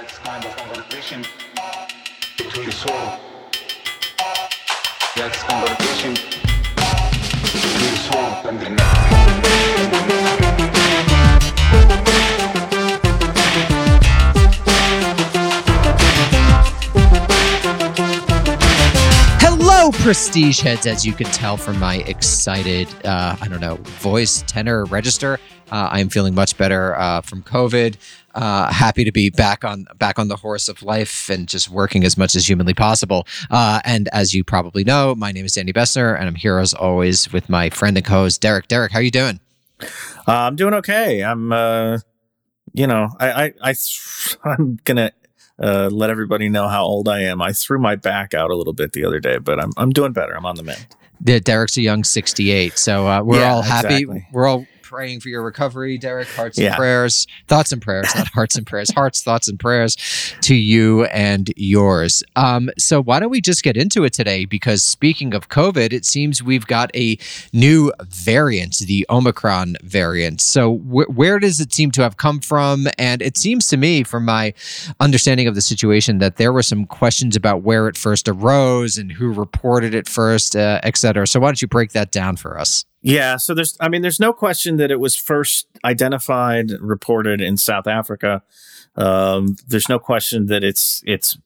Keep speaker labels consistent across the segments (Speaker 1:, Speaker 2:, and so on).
Speaker 1: That's kind of conversation between the soul. That's conversation between the soul and the mind.
Speaker 2: Hello, prestige heads. As you can tell from my excited, uh, I don't know, voice, tenor, register, uh, I am feeling much better uh, from COVID. Uh, happy to be back on back on the horse of life and just working as much as humanly possible. Uh, and as you probably know, my name is Danny Bessner, and I'm here as always with my friend and co-host Derek. Derek, how are you doing?
Speaker 3: Uh, I'm doing okay. I'm, uh, you know, I, I, I I'm gonna uh, let everybody know how old I am. I threw my back out a little bit the other day, but I'm, I'm doing better. I'm on the mend.
Speaker 2: Yeah, Derek's a young 68, so uh, we're
Speaker 3: Yeah,
Speaker 2: all happy.
Speaker 3: exactly.
Speaker 2: We're all praying for your recovery, Derek. Hearts and prayers, thoughts and prayers, not hearts and prayers, hearts, thoughts and prayers to you and yours. Um, so why don't we just get into it today? Because speaking of COVID, it seems we've got a new variant, the Omicron variant. So wh- where does it seem to have come from? And it seems to me, from my understanding of the situation, that there were some questions about where it first arose and who reported it first, uh, et cetera. So why don't you break that down for us?
Speaker 3: Yeah. So there's, I mean, there's no question that it was first identified, reported in South Africa. Um, there's no question that it's it's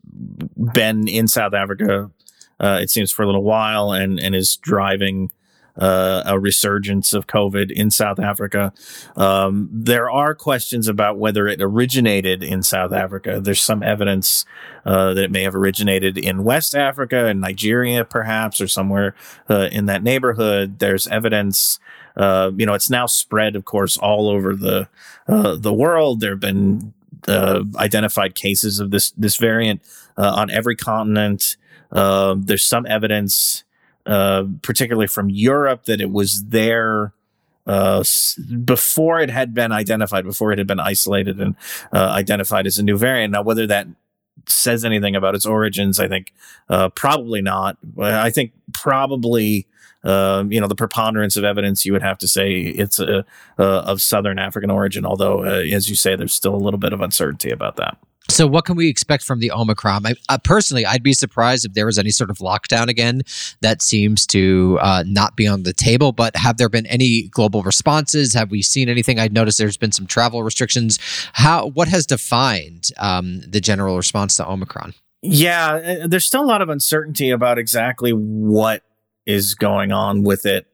Speaker 3: been in South Africa. Uh, it seems for a little while, and and is driving uh, a resurgence of COVID in South Africa. Um, there are questions about whether it originated in South Africa. There's some evidence uh, that it may have originated in West Africa and Nigeria, perhaps, or somewhere uh, in that neighborhood. There's evidence. Uh, you know, it's now spread, of course, all over the uh, the world. There have been uh, identified cases of this this variant on every continent. Um, there's some evidence, uh, particularly from Europe, that it was there uh, before it had been identified, before it had been isolated and uh, identified as a new variant. Now, whether that says anything about its origins, I think uh, probably not. I think probably. Um, you know, the preponderance of evidence, you would have to say it's uh, uh, of Southern African origin, although, uh, as you say, there's still a little bit of uncertainty about that.
Speaker 2: So, what can we expect from the Omicron? I, uh, personally, I'd be surprised if there was any sort of lockdown again. That seems to uh, not be on the table. But have there been any global responses? Have we seen anything? I noticed there's been some travel restrictions. How? What has defined um, the general response to Omicron?
Speaker 3: Yeah, uh, there's still a lot of uncertainty about exactly what is going on with it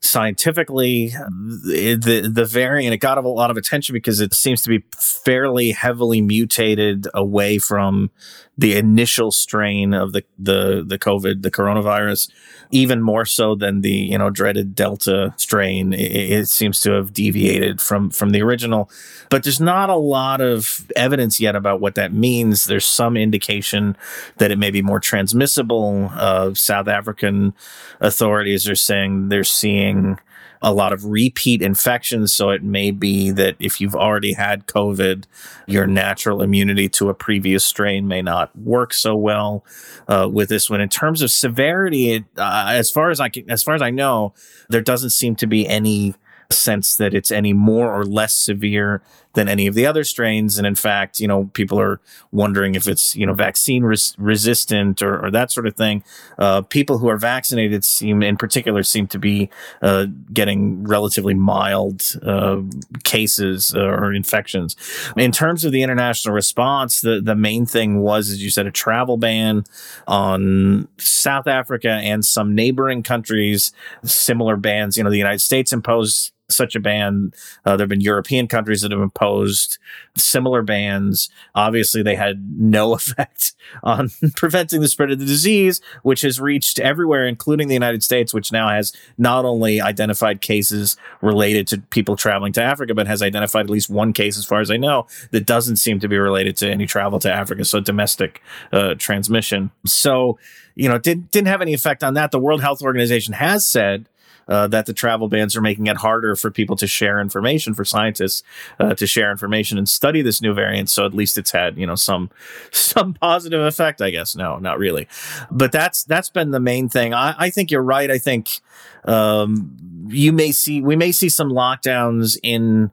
Speaker 3: scientifically. The, the variant it got a lot of attention because it seems to be fairly heavily mutated away from the initial strain of the the the COVID, the coronavirus, even more so than the you know dreaded Delta strain. It, it seems to have deviated from from the original, but there's not a lot of evidence yet about what that means. There's some indication that it may be more transmissible. Uh, South African authorities are saying they're seeing a lot of repeat infections. So it may be that if you've already had COVID, your natural immunity to a previous strain may not work so well uh, with this one. In terms of severity, it, uh, as far as I can, as far as I know, there doesn't seem to be any sense that it's any more or less severe than any of the other strains. And in fact, you know, people are wondering if it's, you know, vaccine res- resistant or, or that sort of thing. Uh, people who are vaccinated seem, in particular, seem to be uh, getting relatively mild uh, cases or infections. In terms of the international response, the, the main thing was, as you said, a travel ban on South Africa and some neighboring countries, similar bans. You know, the United States imposed such a ban. Uh, there have been European countries that have imposed similar bans. Obviously, they had no effect on preventing the spread of the disease, which has reached everywhere, including the United States, which now has not only identified cases related to people traveling to Africa, but has identified at least one case, as far as I know, that doesn't seem to be related to any travel to Africa. So domestic uh, transmission. So, you know, did, didn't have any effect on that. The World Health Organization has said uh, that the travel bans are making it harder for people to share information, for scientists uh, to share information and study this new variant. So at least it's had you know some some positive effect, I guess. No, not really, but that's that's been the main thing. I, I think you're right. I think um, you may see we may see some lockdowns in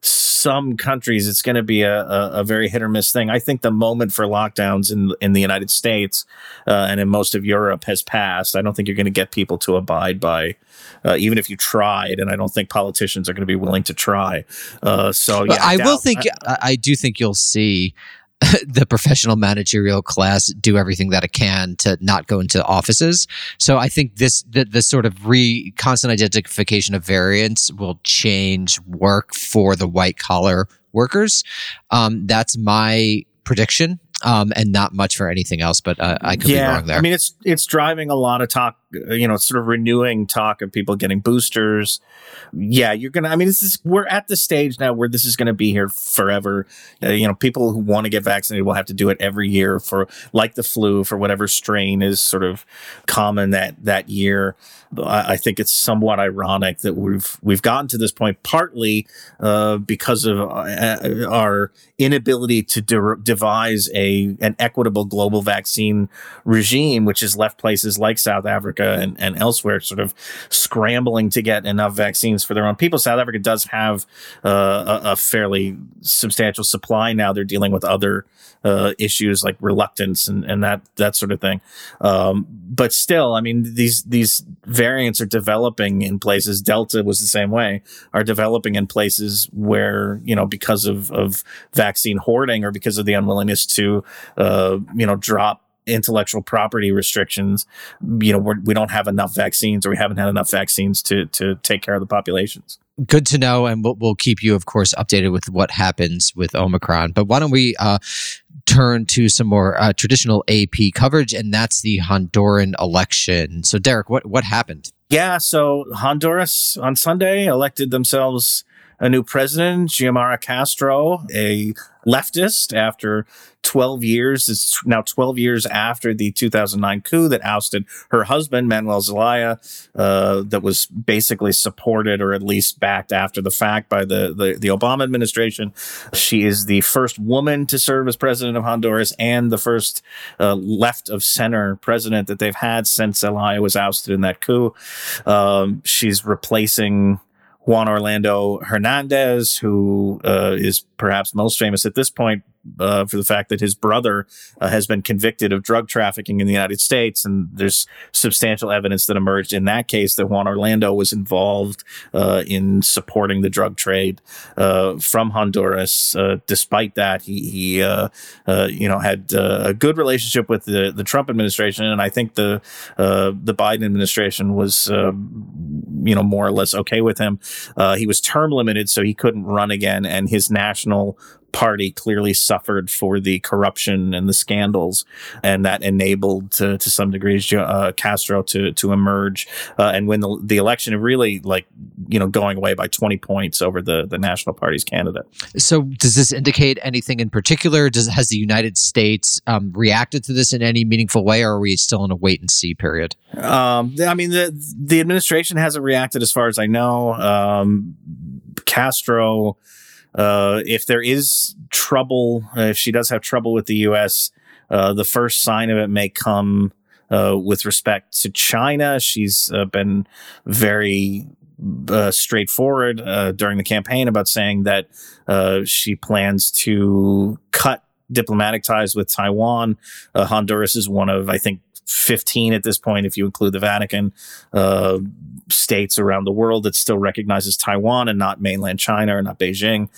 Speaker 3: some countries it's going to be a, a, a, very hit or miss thing. I think the moment for lockdowns in in the United States uh, and in most of Europe has passed. I don't think you're going to get people to abide by, uh, even if you tried. And I don't think politicians are going to be willing to try. Uh, so yeah,
Speaker 2: I, I will think I, I do think you'll see the professional managerial class do everything that it can to not go into offices. So I think this the, the sort of re constant identification of variants will change work for the white collar workers. Um, that's my prediction um, and not much for anything else. But uh, I could yeah, be wrong there.
Speaker 3: I mean, it's it's driving a lot of talk. You know, sort of renewing talk of people getting boosters. Yeah, you're gonna. I mean, this is we're at the stage now where this is going to be here forever. Uh, you know, people who want to get vaccinated will have to do it every year for like the flu for whatever strain is sort of common that that year. I think it's somewhat ironic that we've we've gotten to this point partly uh, because of uh, our inability to de- devise a an equitable global vaccine regime, which has left places like South Africa and, and elsewhere sort of scrambling to get enough vaccines for their own people. South Africa does have uh, a, a, fairly substantial supply now. They're dealing with other uh, issues like reluctance and, and that that sort of thing. Um, but still, I mean, these these variants are developing in places. Delta was the same way. Are developing in places where you know because of of vaccine hoarding or because of the unwillingness to uh, you know drop intellectual property restrictions, you know, we're, we do not have enough vaccines or we haven't had enough vaccines to to take care of the populations.
Speaker 2: Good to know, and we'll, we'll keep you, of course, updated with what happens with Omicron. But why don't we uh, turn to some more uh, traditional AP coverage, and that's the Honduran election. So, Derek, what what happened?
Speaker 3: Yeah, so Honduras on Sunday elected themselves a new president, Xiomara Castro, a leftist after 12 years. It's now 12 years after the 2009 coup that ousted her husband, Manuel Zelaya, uh, that was basically supported or at least backed after the fact by the, the, the Obama administration. She is the first woman to serve as president of Honduras and the first uh, left of center president that they've had since Zelaya was ousted in that coup. Um, she's replacing Juan Orlando Hernandez, who uh, is perhaps most famous at this point uh, for the fact that his brother uh, has been convicted of drug trafficking in the United States, and there's substantial evidence that emerged in that case that Juan Orlando was involved uh, in supporting the drug trade uh, from Honduras. Uh, despite that, he, he you know had a good relationship with the, the Trump administration, and I think the the Biden administration was you know more or less okay with him. he was term limited, so he couldn't run again, and his national party clearly suffered for the corruption and the scandals, and that enabled to, to some degrees uh, Castro to to emerge uh, and win the, the election. And really, like you know, going away by twenty points over the the National Party's candidate.
Speaker 2: So, does this indicate anything in particular? Does has the United States um, reacted to this in any meaningful way, or are we still in a wait and see period?
Speaker 3: Um, I mean, the the administration hasn't reacted, as far as I know. Um, Castro uh, if there is trouble, uh, if she does have trouble with the U.S., uh, the first sign of it may come uh, with respect to China. She's uh, been very straightforward during the campaign about saying that she plans to cut diplomatic ties with Taiwan. Honduras is one of, I think, 15 at this point, if you include the Vatican, uh, states around the world that still recognizes Taiwan and not mainland China or not Beijing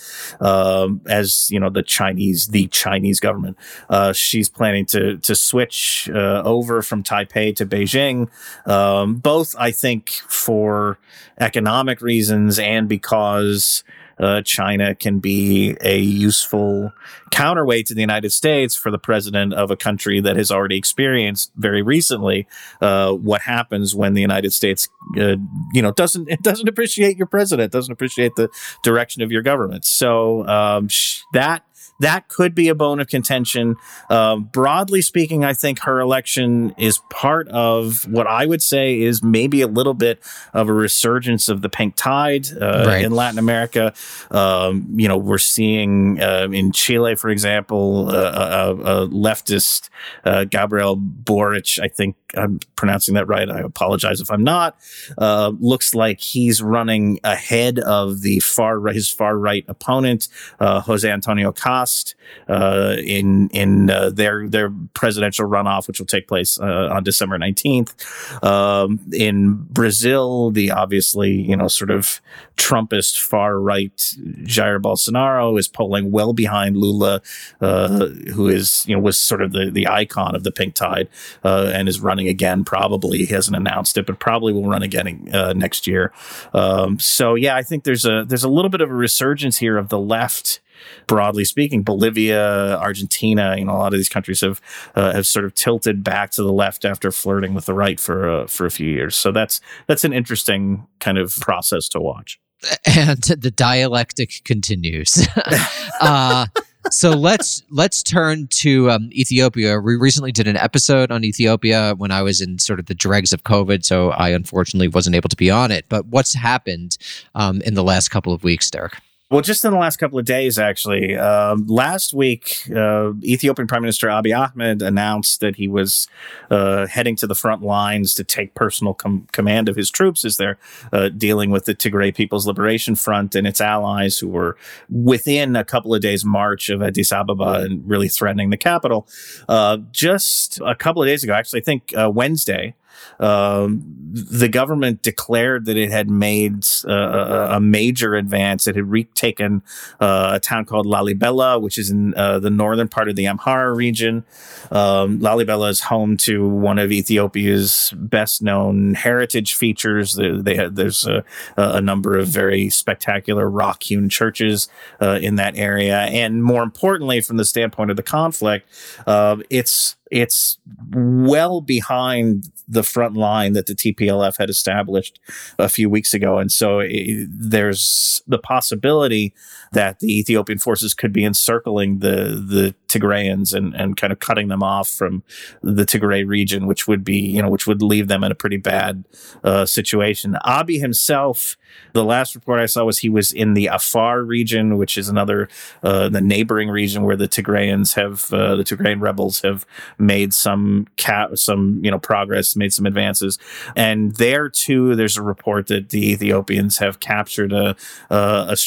Speaker 3: um, as you know the Chinese, the Chinese government. Uh, she's planning to to switch uh, over from Taipei to Beijing, um, both I think for economic reasons and because uh, China can be a useful counterweight to the United States for the president of a country that has already experienced very recently uh, what happens when the United States, uh, you know, doesn't it doesn't appreciate your president, doesn't appreciate the direction of your government. So um, sh- that that could be a bone of contention. Um, broadly speaking, I think her election is part of what I would say is maybe a little bit of a resurgence of the pink tide uh,
Speaker 2: Right.
Speaker 3: in Latin America. Um, you know, we're seeing uh, in Chile, for example, uh, a, a leftist uh, Gabriel Boric. I think I'm pronouncing that right. I apologize if I'm not. Uh, looks like he's running ahead of the far his far right opponent, uh, Jose Antonio Kast, uh, in in uh, their their presidential runoff, which will take place uh, on December 19th. Um, in Brazil, the obviously you know sort of Trumpist far right Jair Bolsonaro is polling well behind Lula, uh, who is you know was sort of the the icon of the pink tide uh, and is running again. Probably he hasn't announced it, but probably will run again next year. Um, so yeah, I think there's a there's a little bit of a resurgence here of the left. Broadly speaking, Bolivia, Argentina, you know, a lot of these countries have uh, have sort of tilted back to the left after flirting with the right for uh, for a few years. So that's that's an interesting kind of process to watch.
Speaker 2: and the dialectic continues. uh, so let's let's turn to um, Ethiopia. We recently did an episode on Ethiopia when I was in sort of the dregs of COVID, so I unfortunately wasn't able to be on it. But what's happened um, in the last couple of weeks, Derek?
Speaker 3: Well, just in the last couple of days, actually. Um, last week, uh, Ethiopian Prime Minister Abiy Ahmed announced that he was uh, heading to the front lines to take personal com- command of his troops as they're uh, dealing with the Tigray People's Liberation Front and its allies who were within a couple of days' march of Addis Ababa and really threatening the capital. Uh, just a couple of days ago, actually, I think uh, Wednesday, um, the government declared that it had made uh, a, a major advance. It had retaken uh, a town called Lalibela, which is in uh, the northern part of the Amhara region. Um, Lalibela is home to one of Ethiopia's best known heritage features. They, they there's a, a number of very spectacular rock hewn churches uh, in that area. And more importantly, from the standpoint of the conflict, uh, it's it's well behind the front line that the TPLF had established a few weeks ago. And so it, there's the possibility that the Ethiopian forces could be encircling the, the Tigrayans and, and kind of cutting them off from the Tigray region, which would be, you know, which would leave them in a pretty bad uh, situation. Abiy himself, the last report I saw was he was in the Afar region, which is another, uh, the neighboring region where the Tigrayans have, uh, the Tigrayan rebels have made some cap, some, you know, progress, made some advances. And there too, there's a report that the Ethiopians have captured a, a, a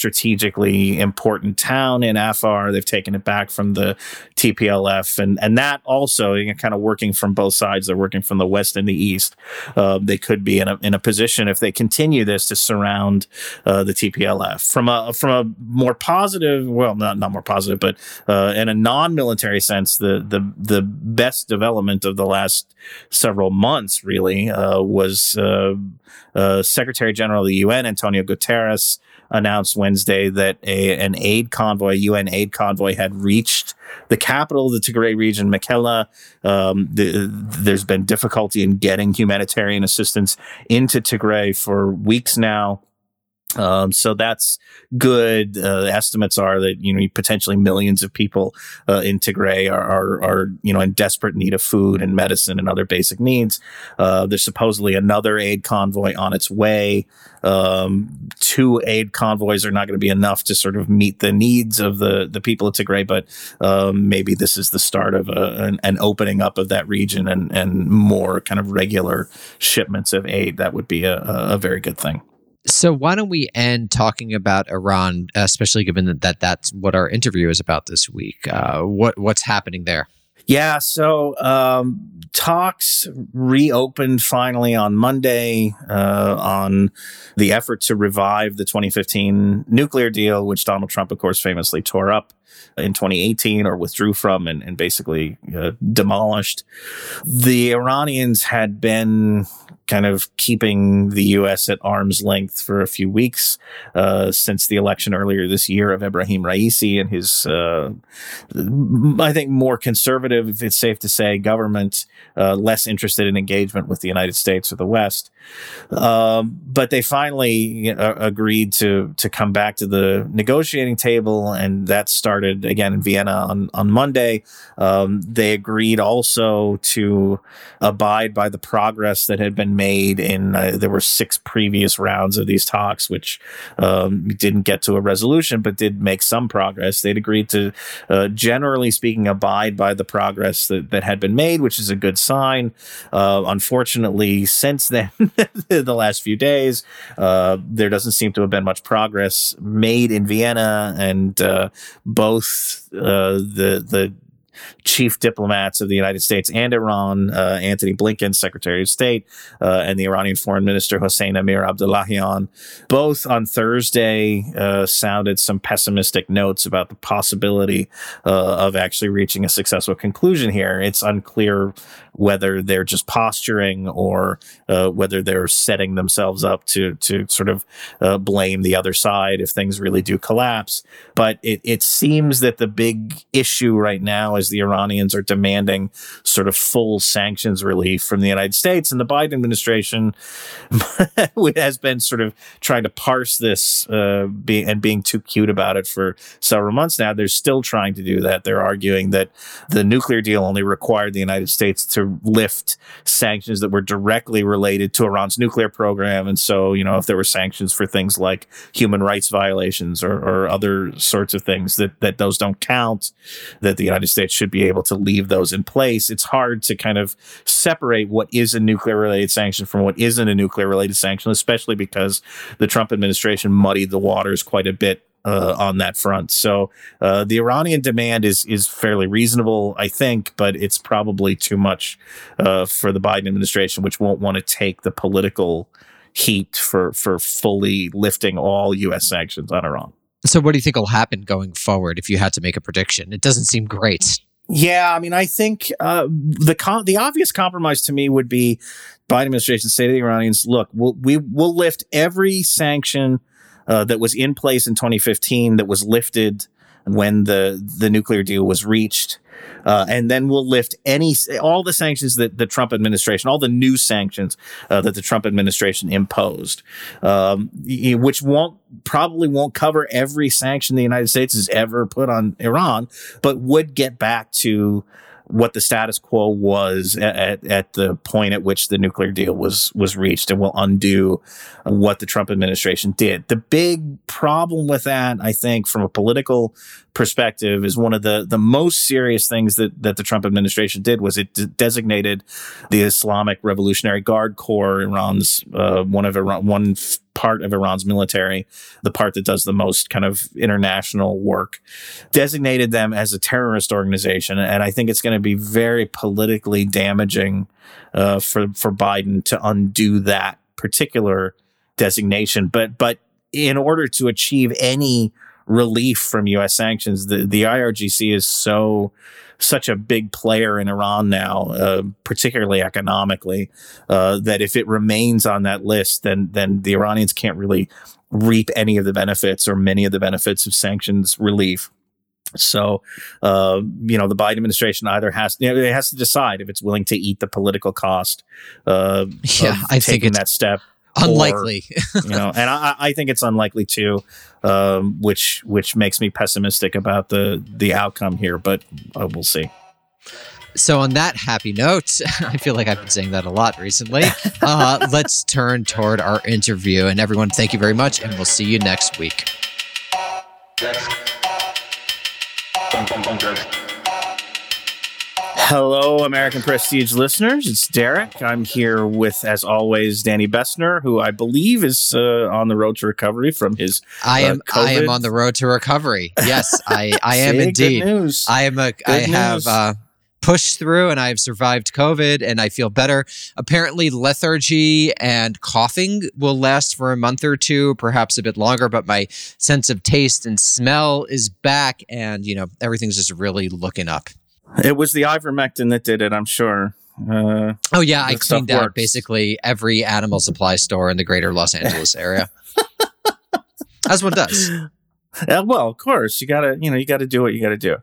Speaker 3: important town in Afar. They've taken it back from the TPLF. And, and that also, you know, kind of working from both sides. They're working from the West and the East. Uh, they could be in a, in a position if they continue this to surround uh, the TPLF from a, from a more positive, well, not, not more positive, but uh, in a non-military sense, the, the, the best development of the last several months really uh, was uh, Secretary General of the UN Antonio Guterres announced Wednesday that a, an aid convoy, UN aid convoy, had reached the capital of the Tigray region, Mekelle. Um, the, there's been difficulty in getting humanitarian assistance into Tigray for weeks now. Um, so that's good. Uh, estimates are that you know potentially millions of people uh, in Tigray are, are, are you know in desperate need of food and medicine and other basic needs. Uh, there's supposedly another aid convoy on its way. Um, two aid convoys are not going to be enough to sort of meet the needs of the the people of Tigray, but um, maybe this is the start of a, an, an opening up of that region and and more kind of regular shipments of aid. That would be a, a very good thing.
Speaker 2: So why don't we end talking about Iran, especially given that, that that's what our interview is about this week? Uh, what what's happening there?
Speaker 3: Yeah, so um, talks reopened finally on Monday uh, on the effort to revive the 2015 nuclear deal, which Donald Trump, of course, famously tore up in 2018 or withdrew from and, and basically uh, demolished. The Iranians had been kind of keeping the U.S. at arm's length for a few weeks uh, since the election earlier this year of Ebrahim Raisi and his, uh, I think, more conservative, if it's safe to say, government, uh, less interested in engagement with the United States or the West. Um, but they finally uh, agreed to to come back to the negotiating table, and that started started again in Vienna on, on Monday. Um, they agreed also to abide by the progress that had been made in, uh, there were six previous rounds of these talks, which um, didn't get to a resolution, but did make some progress. They'd agreed to, uh, generally speaking, abide by the progress that, that had been made, which is a good sign. Uh, unfortunately, since then, the last few days, uh, there doesn't seem to have been much progress made in Vienna, and uh, both uh, the the chief diplomats of the United States and Iran, uh, Antony Blinken, Secretary of State, uh, and the Iranian Foreign Minister Hossein Amir-Abdollahian, both on Thursday uh, sounded some pessimistic notes about the possibility uh, of actually reaching a successful conclusion here. It's unclear whether they're just posturing or uh, whether they're setting themselves up to to sort of uh, blame the other side if things really do collapse. But it, it seems that the big issue right now is the Iranians are demanding sort of full sanctions relief from the United States, and the Biden administration has been sort of trying to parse this uh, be, and being too cute about it for several months now. They're still trying to do that. They're arguing that the nuclear deal only required the United States to lift sanctions that were directly related to Iran's nuclear program. And so, you know, if there were sanctions for things like human rights violations or, or other sorts of things that, that those don't count, that the United States should be able to leave those in place. It's hard to kind of separate what is a nuclear related sanction from what isn't a nuclear related sanction, especially because the Trump administration muddied the waters quite a bit uh, on that front. So uh, the Iranian demand is is fairly reasonable, I think, but it's probably too much uh, for the Biden administration, which won't want to take the political heat for for fully lifting all U.S. sanctions on Iran.
Speaker 2: So, what do you think will happen going forward if you had to make a prediction? It doesn't seem great.
Speaker 3: Yeah, I mean, I think uh, the com- the obvious compromise to me would be Biden administration say to the Iranians, "Look, we'll, we will lift every sanction." Uh, that was in place in 2015 that was lifted when the the nuclear deal was reached. Uh, and then we'll lift any all the sanctions that the Trump administration, all the new sanctions uh, that the Trump administration imposed, um, which won't probably won't cover every sanction the United States has ever put on Iran, but would get back to what the status quo was at, at the point at which the nuclear deal was was reached and will undo what the Trump administration did. The big problem with that, I think, from a political perspective, is one of the the most serious things that that the Trump administration did was it d- designated the Islamic Revolutionary Guard Corps, Iran's uh, one of Iran, one part of Iran's military, the part that does the most kind of international work, designated them as a terrorist organization. And I think it's going to be very politically damaging uh, for for Biden to undo that particular designation. But but in order to achieve any relief from U.S. sanctions, the the IRGC is so such a big player in Iran now, uh, particularly economically, uh, that if it remains on that list, then then the Iranians can't really reap any of the benefits or many of the benefits of sanctions relief. So, uh, you know, the Biden administration either has, you know, it has to decide if it's willing to eat the political cost. Uh,
Speaker 2: yeah, I think
Speaker 3: that step
Speaker 2: unlikely.
Speaker 3: Or, you know, and I, I, think it's unlikely too, um, which which makes me pessimistic about the the outcome here. But uh, we'll see.
Speaker 2: So, on that happy note, I feel like I've been saying that a lot recently. Uh, let's turn toward our interview. And everyone, thank you very much, and we'll see you next week.
Speaker 3: Hello, American Prestige listeners. It's Derek. I'm here with, as always, Danny Bessner, who I believe is uh, on the road to recovery from his.
Speaker 2: I am.
Speaker 3: Uh,
Speaker 2: I am on the road to recovery. Yes, I. I am indeed. I am a.
Speaker 3: Good
Speaker 2: I have uh, pushed through, and I have survived COVID, and I feel better. Apparently, lethargy and coughing will last for a month or two, perhaps a bit longer. But my sense of taste and smell is back, and you know everything's just really looking up.
Speaker 3: It was the ivermectin that did it, I'm sure. Uh,
Speaker 2: Oh yeah, I cleaned out
Speaker 3: works.
Speaker 2: basically every animal supply store in the greater Los Angeles area. As one does.
Speaker 3: Uh, well, of course, you gotta, you know, you gotta do what you gotta do.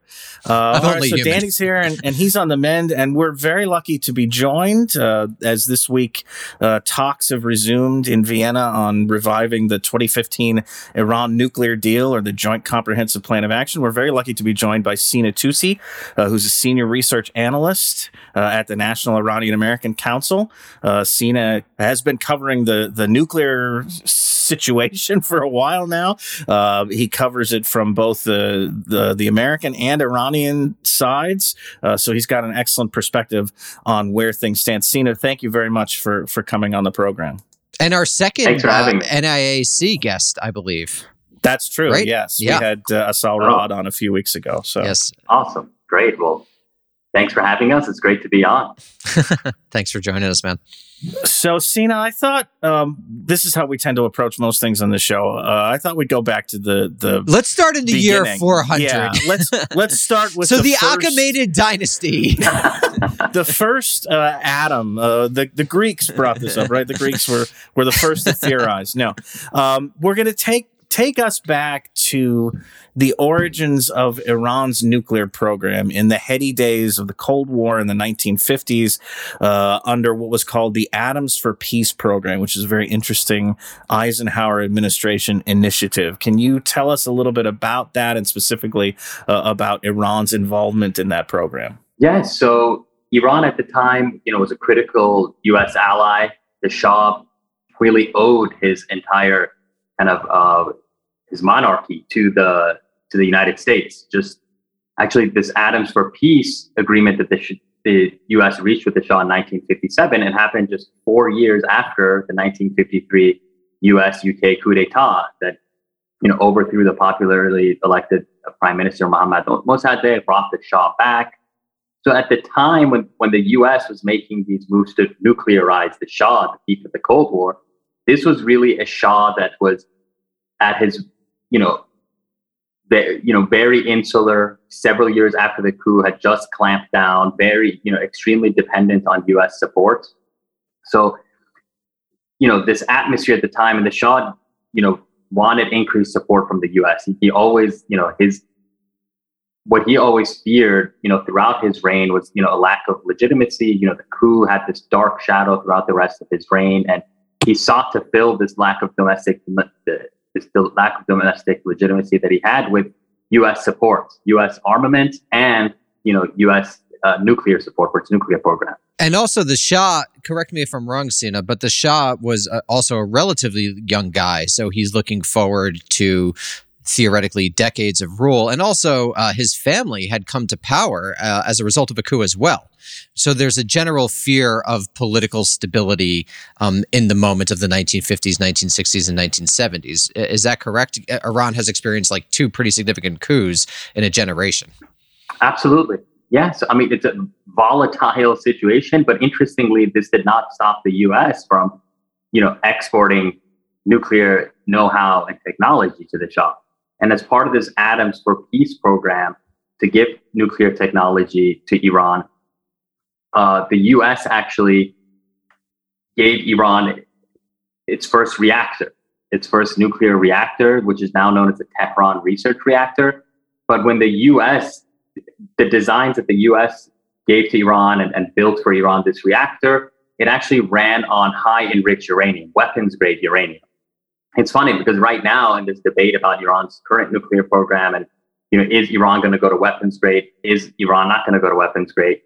Speaker 3: Uh, all right, so
Speaker 2: human.
Speaker 3: Danny's here, and, and he's on the mend, and we're very lucky to be joined uh, as this week uh, talks have resumed in Vienna on reviving the 2015 Iran nuclear deal or the Joint Comprehensive Plan of Action. We're very lucky to be joined by Sina Toossi, uh, who's a senior research analyst uh, at the National Iranian American Council. Uh, Sina has been covering the the nuclear situation for a while now. Uh, he covers it from both the the, the American and Iranian sides, uh, so he's got an excellent perspective on where things stand. Sina, thank you very much for for coming on the program.
Speaker 2: And our second
Speaker 4: Thanks for
Speaker 2: uh,
Speaker 4: having me.
Speaker 2: NIAC guest, I believe.
Speaker 3: That's true.
Speaker 2: Right?
Speaker 3: Yes,
Speaker 2: Yeah.
Speaker 3: we had uh, Asal
Speaker 4: Oh.
Speaker 3: Rad on a few weeks ago. So
Speaker 2: Yes.
Speaker 4: Awesome. Great. Well, thanks for having us. It's great to be on.
Speaker 2: Thanks for joining us, man.
Speaker 3: So, Sina, I thought um, this is how we tend to approach most things on the show. Uh, I thought we'd go back to the the
Speaker 2: Let's start in the year 400.
Speaker 3: Yeah, let's let's start with
Speaker 2: so the,
Speaker 3: first,
Speaker 2: Achaemenid dynasty.
Speaker 3: the first uh, atom. Uh, the the Greeks brought this up, right? The Greeks were were the first to theorize. No, um, we're going to take take us back to the origins of Iran's nuclear program in the heady days of the Cold War in the 1950s, uh, under what was called the Atoms for Peace program, which is a very interesting Eisenhower administration initiative. Can you tell us a little bit about that and specifically uh, about Iran's involvement in that program?
Speaker 4: Yeah. So Iran at the time, you know, was a critical U.S. ally. The Shah really owed his entire kind of uh, his monarchy to the to the United States. Just actually, this Atoms for Peace agreement that the, Sh- the U.S. reached with the Shah in 1957, it happened just four years after the 1953 U.S.-UK coup d'état that you know overthrew the popularly elected Prime Minister Mohammad Mossadegh, brought the Shah back. So at the time when, when the U.S. was making these moves to nuclearize the Shah at the peak of the Cold War, this was really a Shah that was at his, you know, you know, very insular. Several years after the coup, had just clamped down. Very, you know, extremely dependent on U.S. support. So, you know, this atmosphere at the time, and the Shah, you know, wanted increased support from the U.S. He, he always, you know, his what he always feared, you know, throughout his reign was, you know, a lack of legitimacy. You know, the coup had this dark shadow throughout the rest of his reign, and he sought to fill this lack of domestic, this lack of domestic legitimacy that he had with U.S. support, U.S. armament, and you know, U.S. Uh, nuclear support for its nuclear program.
Speaker 2: And also the Shah, correct me if I'm wrong, Sina, but the Shah was uh, also a relatively young guy. So he's looking forward to theoretically decades of rule. And also uh, his family had come to power uh, as a result of a coup as well. So there's a general fear of political stability um, in the moment of the 1950s, 1960s, and 1970s. Is that correct? Uh, Iran has experienced like two pretty significant coups in a generation.
Speaker 4: Absolutely. Yes. I mean, it's a volatile situation, but interestingly, this did not stop the U.S. from, you know, exporting nuclear know-how and technology to the Shah. And as part of this Atoms for Peace program to give nuclear technology to Iran, uh, the U.S. actually gave Iran its first reactor, its first nuclear reactor, which is now known as the Tehran Research Reactor. But when the U.S the designs that the US gave to Iran and, and, built for Iran this reactor, it actually ran on high enriched uranium, weapons grade uranium. It's funny because right now in this debate about Iran's current nuclear program and you know, is Iran going to go to weapons grade? Is Iran not going to go to weapons grade?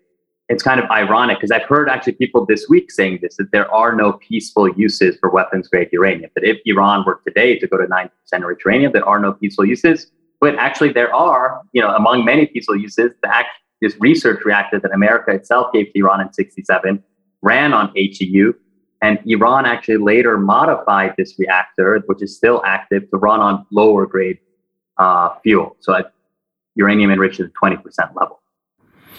Speaker 4: It's kind of ironic because I've heard actually people this week saying this that there are no peaceful uses for weapons grade uranium. That if Iran were today to go to 9% enriched uranium, there are no peaceful uses. But actually, there are, you know, among many peaceful uses, the act, this research reactor that America itself gave to Iran in 67 ran on HEU. And Iran actually later modified this reactor, which is still active, to run on lower grade uh, fuel. So at uranium enriched at 20% level.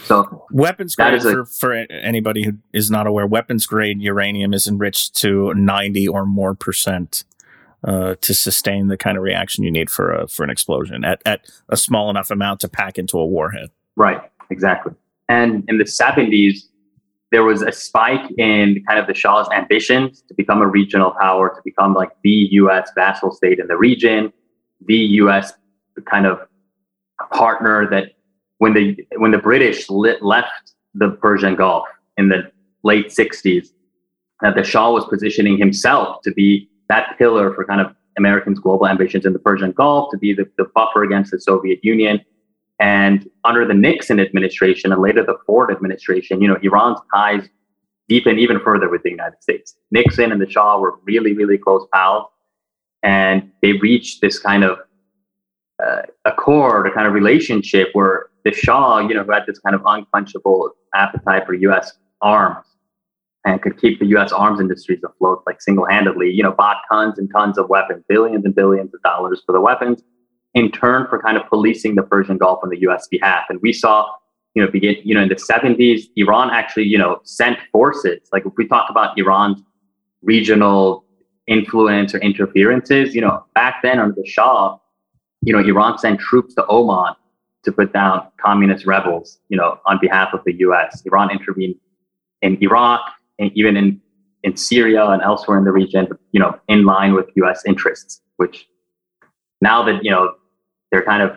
Speaker 4: So
Speaker 3: weapons grade
Speaker 4: is a-
Speaker 3: for, for anybody who is not aware, weapons grade uranium is enriched to 90 or more percent uh, to sustain the kind of reaction you need for a, for an explosion at, at a small enough amount to pack into a warhead.
Speaker 4: Right, exactly. And in the 70s, there was a spike in kind of the Shah's ambitions to become a regional power, to become like the US vassal state in the region, the US kind of partner that when the when the British lit, left the Persian Gulf in the late 60s, that the Shah was positioning himself to be that pillar for kind of Americans' global ambitions in the Persian Gulf, to be the, the buffer against the Soviet Union. And under the Nixon administration and later the Ford administration, you know, Iran's ties deepened even further with the United States. Nixon and the Shah were really, really close pals. And they reached this kind of uh, accord, a kind of relationship where the Shah, you know, who had this kind of unquenchable appetite for U.S. arms and could keep the U.S. arms industries afloat like single-handedly, you know, bought tons and tons of weapons, billions and billions of dollars for the weapons, in turn for kind of policing the Persian Gulf on the U.S. behalf. And we saw, you know, begin, you know, in the 70s, Iran actually, you know, sent forces. Like if we talk about Iran's regional influence or interferences, you know, back then under the Shah, you know, Iran sent troops to Oman to put down communist rebels, you know, on behalf of the U.S. Iran intervened in Iraq and even in in Syria and elsewhere in the region, you know, in line with U.S. interests. Which now that you know they're kind of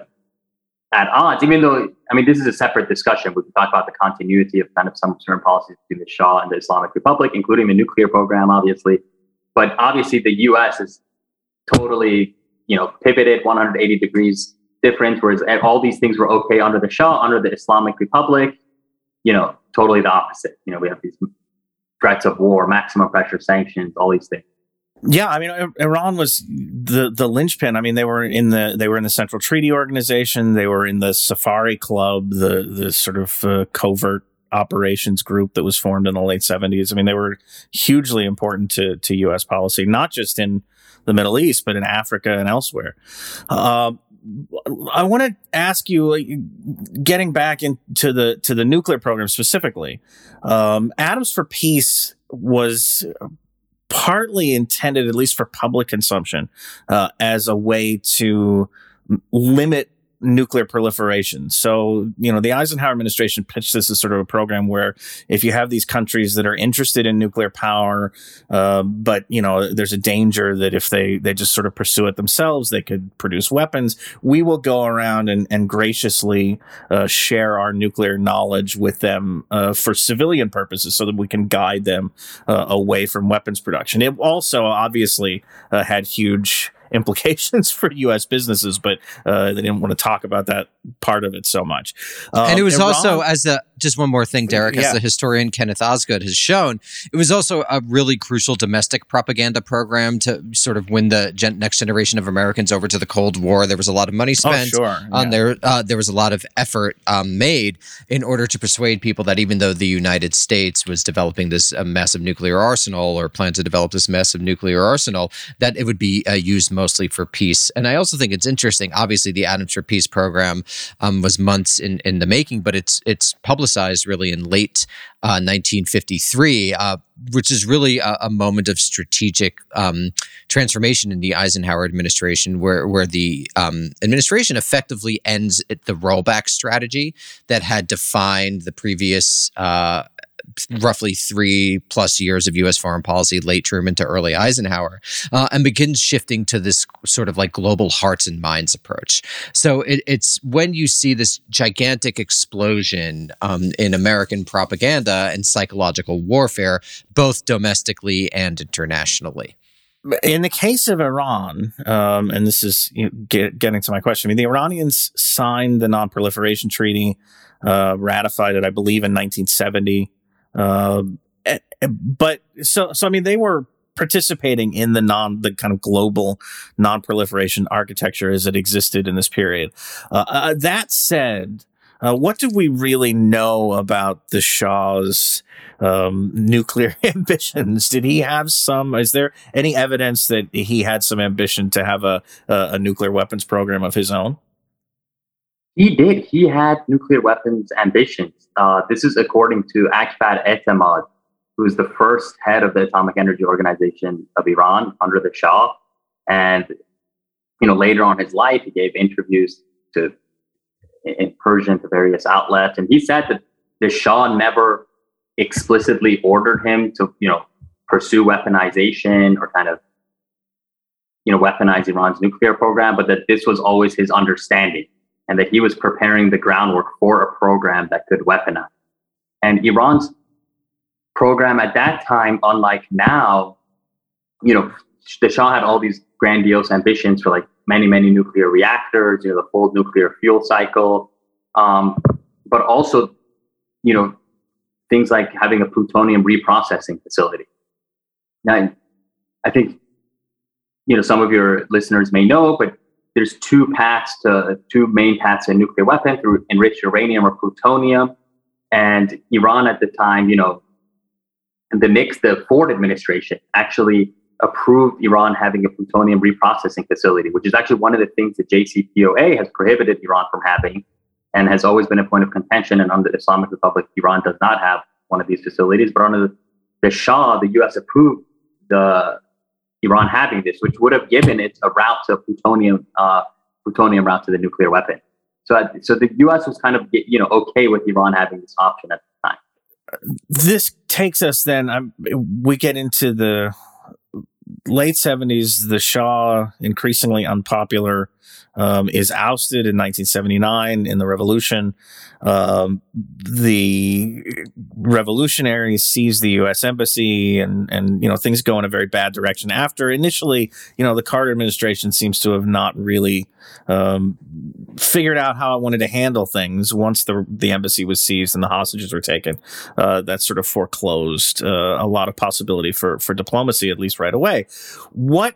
Speaker 4: at odds, even though I mean this is a separate discussion. We can talk about the continuity of kind of some certain policies between the Shah and the Islamic Republic, including the nuclear program, obviously. But obviously, the U.S. is totally you know pivoted 180 degrees different, whereas all these things were okay under the Shah, under the Islamic Republic, you know, totally the opposite. You know, we have these threats of war, maximum pressure sanctions, all these things.
Speaker 3: Yeah, I mean, Iran was the the linchpin. I mean, they were in the they were in the Central Treaty Organization. They were in the Safari Club, the the sort of uh, covert operations group that was formed in the late seventies. I mean, they were hugely important to to U.S. policy, not just in the Middle East, but in Africa and elsewhere. Uh, I want to ask you, getting back into the to the nuclear program specifically, um, Atoms for Peace was partly intended, at least for public consumption, uh, as a way to limit nuclear proliferation. So, you know, the Eisenhower administration pitched this as sort of a program where if you have these countries that are interested in nuclear power, uh, but, you know, there's a danger that if they, they just sort of pursue it themselves, they could produce weapons. We will go around and, and graciously uh, share our nuclear knowledge with them uh, for civilian purposes so that we can guide them uh, away from weapons production. It also obviously uh, had huge implications for U.S. businesses, but uh, they didn't want to talk about that part of it so much.
Speaker 2: Um, and it was Iran, also as a just one more thing, Derek,
Speaker 3: yeah.
Speaker 2: as the historian Kenneth Osgood has shown, it was also a really crucial domestic propaganda program to sort of win the gen- next generation of Americans over to the Cold War. There was a lot of money
Speaker 3: oh,
Speaker 2: spent
Speaker 3: oh, sure.
Speaker 2: on
Speaker 3: yeah.
Speaker 2: there. Uh, there was a lot of effort um, made in order to persuade people that even though the United States was developing this uh, massive nuclear arsenal or planned to develop this massive nuclear arsenal, that it would be uh, used mostly for peace. And I also think it's interesting. Obviously, the Atoms for Peace program um, was months in, in the making, but it's it's publicized really in late uh, 1953, uh, which is really a, a moment of strategic um, transformation in the Eisenhower administration, where where the um, administration effectively ends the rollback strategy that had defined the previous uh, roughly three plus years of U.S. foreign policy, late Truman to early Eisenhower, uh, and begins shifting to this sort of like global hearts and minds approach. So it, it's when you see this gigantic explosion um, in American propaganda and psychological warfare, both domestically and internationally
Speaker 3: in the case of Iran, um, and this is you know, get, getting to my question, I mean, the Iranians signed the Non-Proliferation Treaty, uh, ratified it, I believe, in 1970. Uh, but so, so I mean, they were participating in the non, the kind of global non-proliferation architecture as it existed in this period. Uh, uh, that said, uh, what do we really know about the Shah's um, nuclear ambitions? Did he have some? Is there any evidence that he had some ambition to have a, a, a nuclear weapons program of his own?
Speaker 4: He did. He had nuclear weapons ambitions. Uh, this is according to Akbar Etemad, who is the first head of the Atomic Energy Organization of Iran under the Shah. And you know, later on his life, he gave interviews to in Persian to various outlets, and he said that the Shah never explicitly ordered him to, you know, pursue weaponization or kind of, you know, weaponize Iran's nuclear program, but that this was always his understanding and that he was preparing the groundwork for a program that could weaponize. And Iran's program at that time, unlike now, you know, the Shah had all these grandiose ambitions for like many, many nuclear reactors, you know, the full nuclear fuel cycle, um, but also, you know, things like having a plutonium reprocessing facility. Now, I think, you know, some of your listeners may know, but there's two paths to two main paths a nuclear weapon through enriched uranium or plutonium. And Iran at the time, you know, the Nix, the Ford administration actually approved Iran having a plutonium reprocessing facility, which is actually one of the things that JCPOA has prohibited Iran from having and has always been a point of contention. And under the Islamic Republic, Iran does not have one of these facilities. But under the Shah, the US approved the Iran having this, which would have given it a route to plutonium, uh, plutonium route to the nuclear weapon. So, so the U.S. was kind of you know okay with Iran having this option at the time.
Speaker 3: This takes us then. Um, we get into the late 70s, the Shah, increasingly unpopular, um, is ousted in 1979 in the revolution. Um, the revolutionaries seize the U.S. embassy, and and you know things go in a very bad direction. After initially, you know, the Carter administration seems to have not really um, figured out how it wanted to handle things once the the embassy was seized and the hostages were taken. Uh, that sort of foreclosed uh, a lot of possibility for for diplomacy, at least right away. What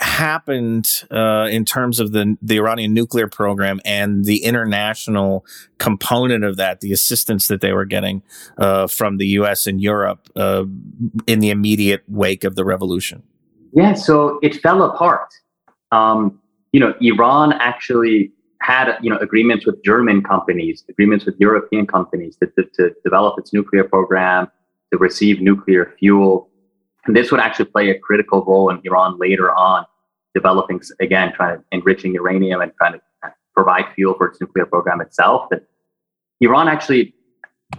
Speaker 3: happened uh, in terms of the the Iranian nuclear program and the international component of that, the assistance that they were getting uh, from the U.S. and Europe uh, in the immediate wake of the revolution?
Speaker 4: Yeah, so it fell apart. Um, you know, Iran actually had you know agreements with German companies, agreements with European companies to, to, to develop its nuclear program, to receive nuclear fuel. And this would actually play a critical role in Iran later on developing again, trying to enriching uranium and trying to provide fuel for its nuclear program itself. That Iran actually,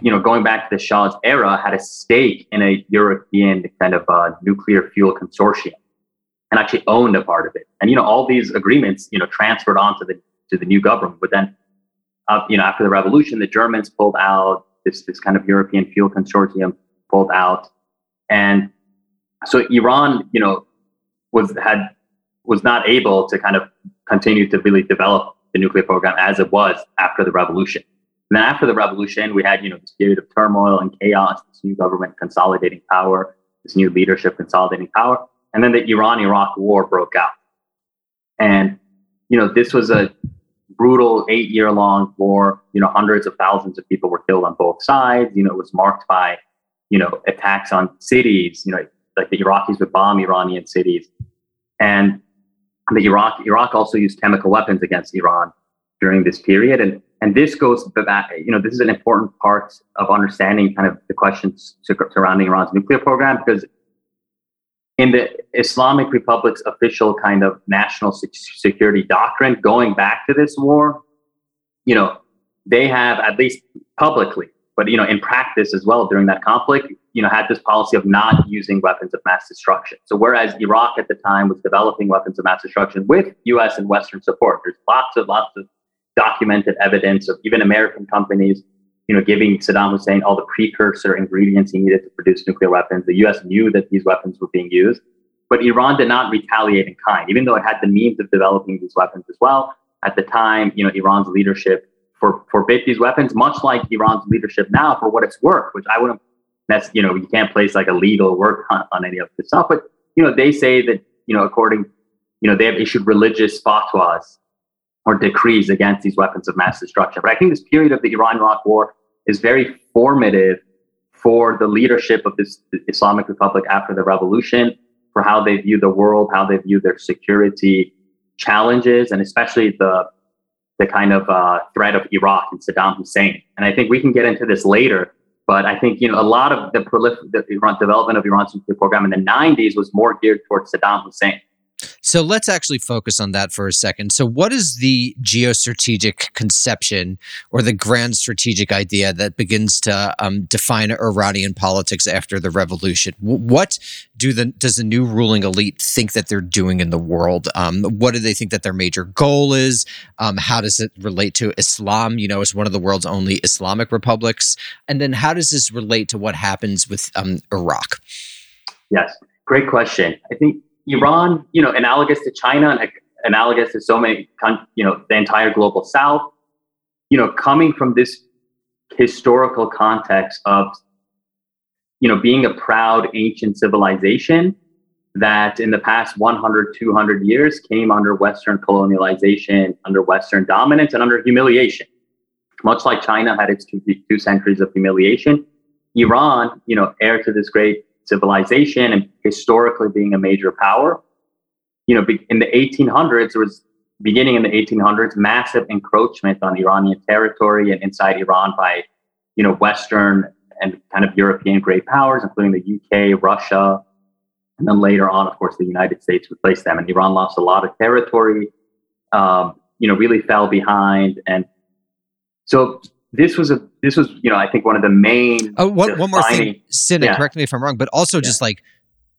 Speaker 4: you know, going back to the Shah's era, had a stake in a European kind of uh, nuclear fuel consortium and actually owned a part of it. And you know, all these agreements, you know, transferred on to the to the new government. But then, uh, you know, after the revolution, the Germans pulled out. This this kind of European fuel consortium pulled out, and so Iran, you know, was had was not able to kind of continue to really develop the nuclear program as it was after the revolution. And then after the revolution, we had, you know, this period of turmoil and chaos, this new government consolidating power, this new leadership consolidating power. And then the Iran-Iraq war broke out. And, you know, this was a brutal eight-year-long war. You know, hundreds of thousands of people were killed on both sides. You know, it was marked by, you know, attacks on cities. You know, like the Iraqis would bomb Iranian cities. And the Iraq Iraq also used chemical weapons against Iran during this period, and and this goes back. You know, this is an important part of understanding kind of the questions surrounding Iran's nuclear program because in the Islamic Republic's official kind of national security doctrine, going back to this war, you know, they have at least publicly, but you know, in practice as well during that conflict, you know, had this policy of not using weapons of mass destruction. So whereas Iraq at the time was developing weapons of mass destruction with U.S. and Western support, there's lots of lots of documented evidence of even American companies, you know, giving Saddam Hussein all the precursor ingredients he needed to produce nuclear weapons. The U.S. knew that these weapons were being used, but Iran did not retaliate in kind, even though it had the means of developing these weapons as well. At the time, you know, Iran's leadership for, forbid these weapons, much like Iran's leadership now, for what it's worth, which I wouldn't that's you know you can't place like a legal work on, on any of this stuff. But you know they say that you know according you know they have issued religious fatwas or decrees against these weapons of mass destruction. But i think this period of the iran iraq war is very formative for the leadership of this islamic republic after the revolution for how they view the world how they view their security challenges and especially the the kind of uh, threat of iraq and saddam hussein and i think we can get into this later but I think you know a lot of the the Iran development of Iran's nuclear program in the 90s was more geared towards Saddam Hussein.
Speaker 2: So let's actually focus on that for a second. So, what is the geostrategic conception or the grand strategic idea that begins to um, define Iranian politics after the revolution? What do the does the new ruling elite think that they're doing in the world? Um, what do they think that their major goal is? Um, how does it relate to Islam? You know, as one of the world's only Islamic republics, and then how does this relate to what happens with um, Iraq?
Speaker 4: Yes, great question. I think Iran, you know, analogous to China and analogous to so many, you know, the entire global south, you know, coming from this historical context of, you know, being a proud ancient civilization that in the past 100, 200 years came under Western colonialization, under Western dominance, and under humiliation. Much like China had its two, two centuries of humiliation, Iran, you know, heir to this great civilization and historically being a major power. You know, in the 1800s, there was beginning in the 1800s, massive encroachment on Iranian territory and inside Iran by, you know, Western and kind of European great powers, including the UK, Russia, and then later on, of course, the United States replaced them, and Iran lost a lot of territory. Um, you know, really fell behind, and so this was a this was you know I think one of the main.
Speaker 2: Oh, one, one more thing, Sin, yeah. correct me if I'm wrong, but also yeah. just like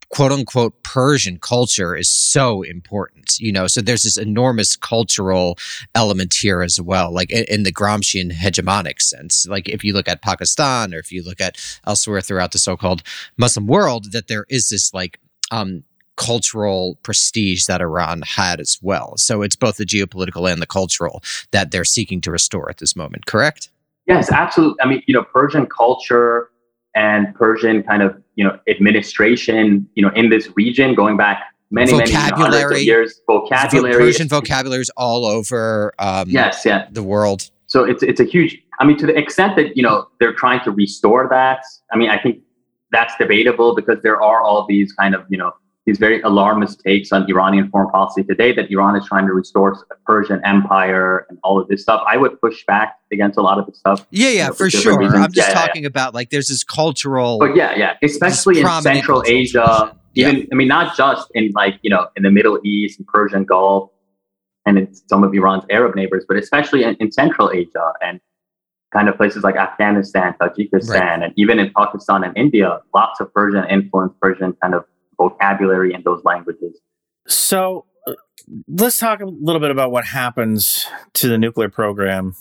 Speaker 2: quote unquote Persian culture is so important, you know. So there's this enormous cultural element here as well, like in, in, the Gramscian hegemonic sense. Like if you look at Pakistan or if you look at elsewhere throughout the so-called Muslim world, that there is this like um, cultural prestige that Iran had as well. So it's both the geopolitical and the cultural that they're seeking to restore at this moment, correct?
Speaker 4: Yes, absolutely. I mean, you know, Persian culture and Persian kind of, you know, administration, you know, in this region going back many, vocabulary, many years. Vocabulary.
Speaker 2: Persian vocabulary is all over um,
Speaker 4: yes, yeah.
Speaker 2: the world.
Speaker 4: So it's, it's a huge, I mean, to the extent that, you know, they're trying to restore that, I mean, I think that's debatable because there are all these kind of, you know, these very alarmist takes on Iranian foreign policy today that Iran is trying to restore a Persian empire and all of this stuff. I would push back against a lot of the stuff.
Speaker 2: Yeah, yeah, you know, for, for sure. Reasons. I'm just yeah, talking yeah. about like there's this cultural.
Speaker 4: But yeah, yeah, especially in Central Asia. Even yeah. I mean, not just in like you know in the Middle East and Persian Gulf, and in some of Iran's Arab neighbors, but especially in, in Central Asia and kind of places like Afghanistan, Tajikistan, right. and even in Pakistan and India, lots of Persian influence, Persian kind of vocabulary in those languages.
Speaker 3: So uh, let's talk a little bit about what happens to the nuclear program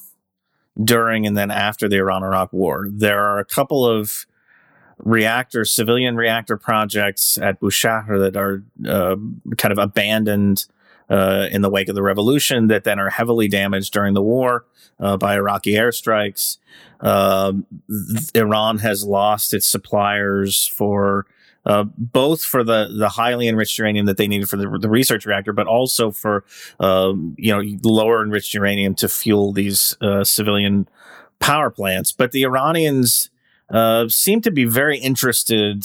Speaker 3: during and then after the Iran Iraq war. There are a couple of reactor, civilian reactor projects at Bushehr that are uh, kind of abandoned uh, in the wake of the revolution that then are heavily damaged during the war uh, by Iraqi airstrikes. Uh, Iran has lost its suppliers for uh, both for the the highly enriched uranium that they needed for the, the research reactor, but also for um, you know lower enriched uranium to fuel these uh, civilian power plants. But the Iranians uh, seem to be very interested.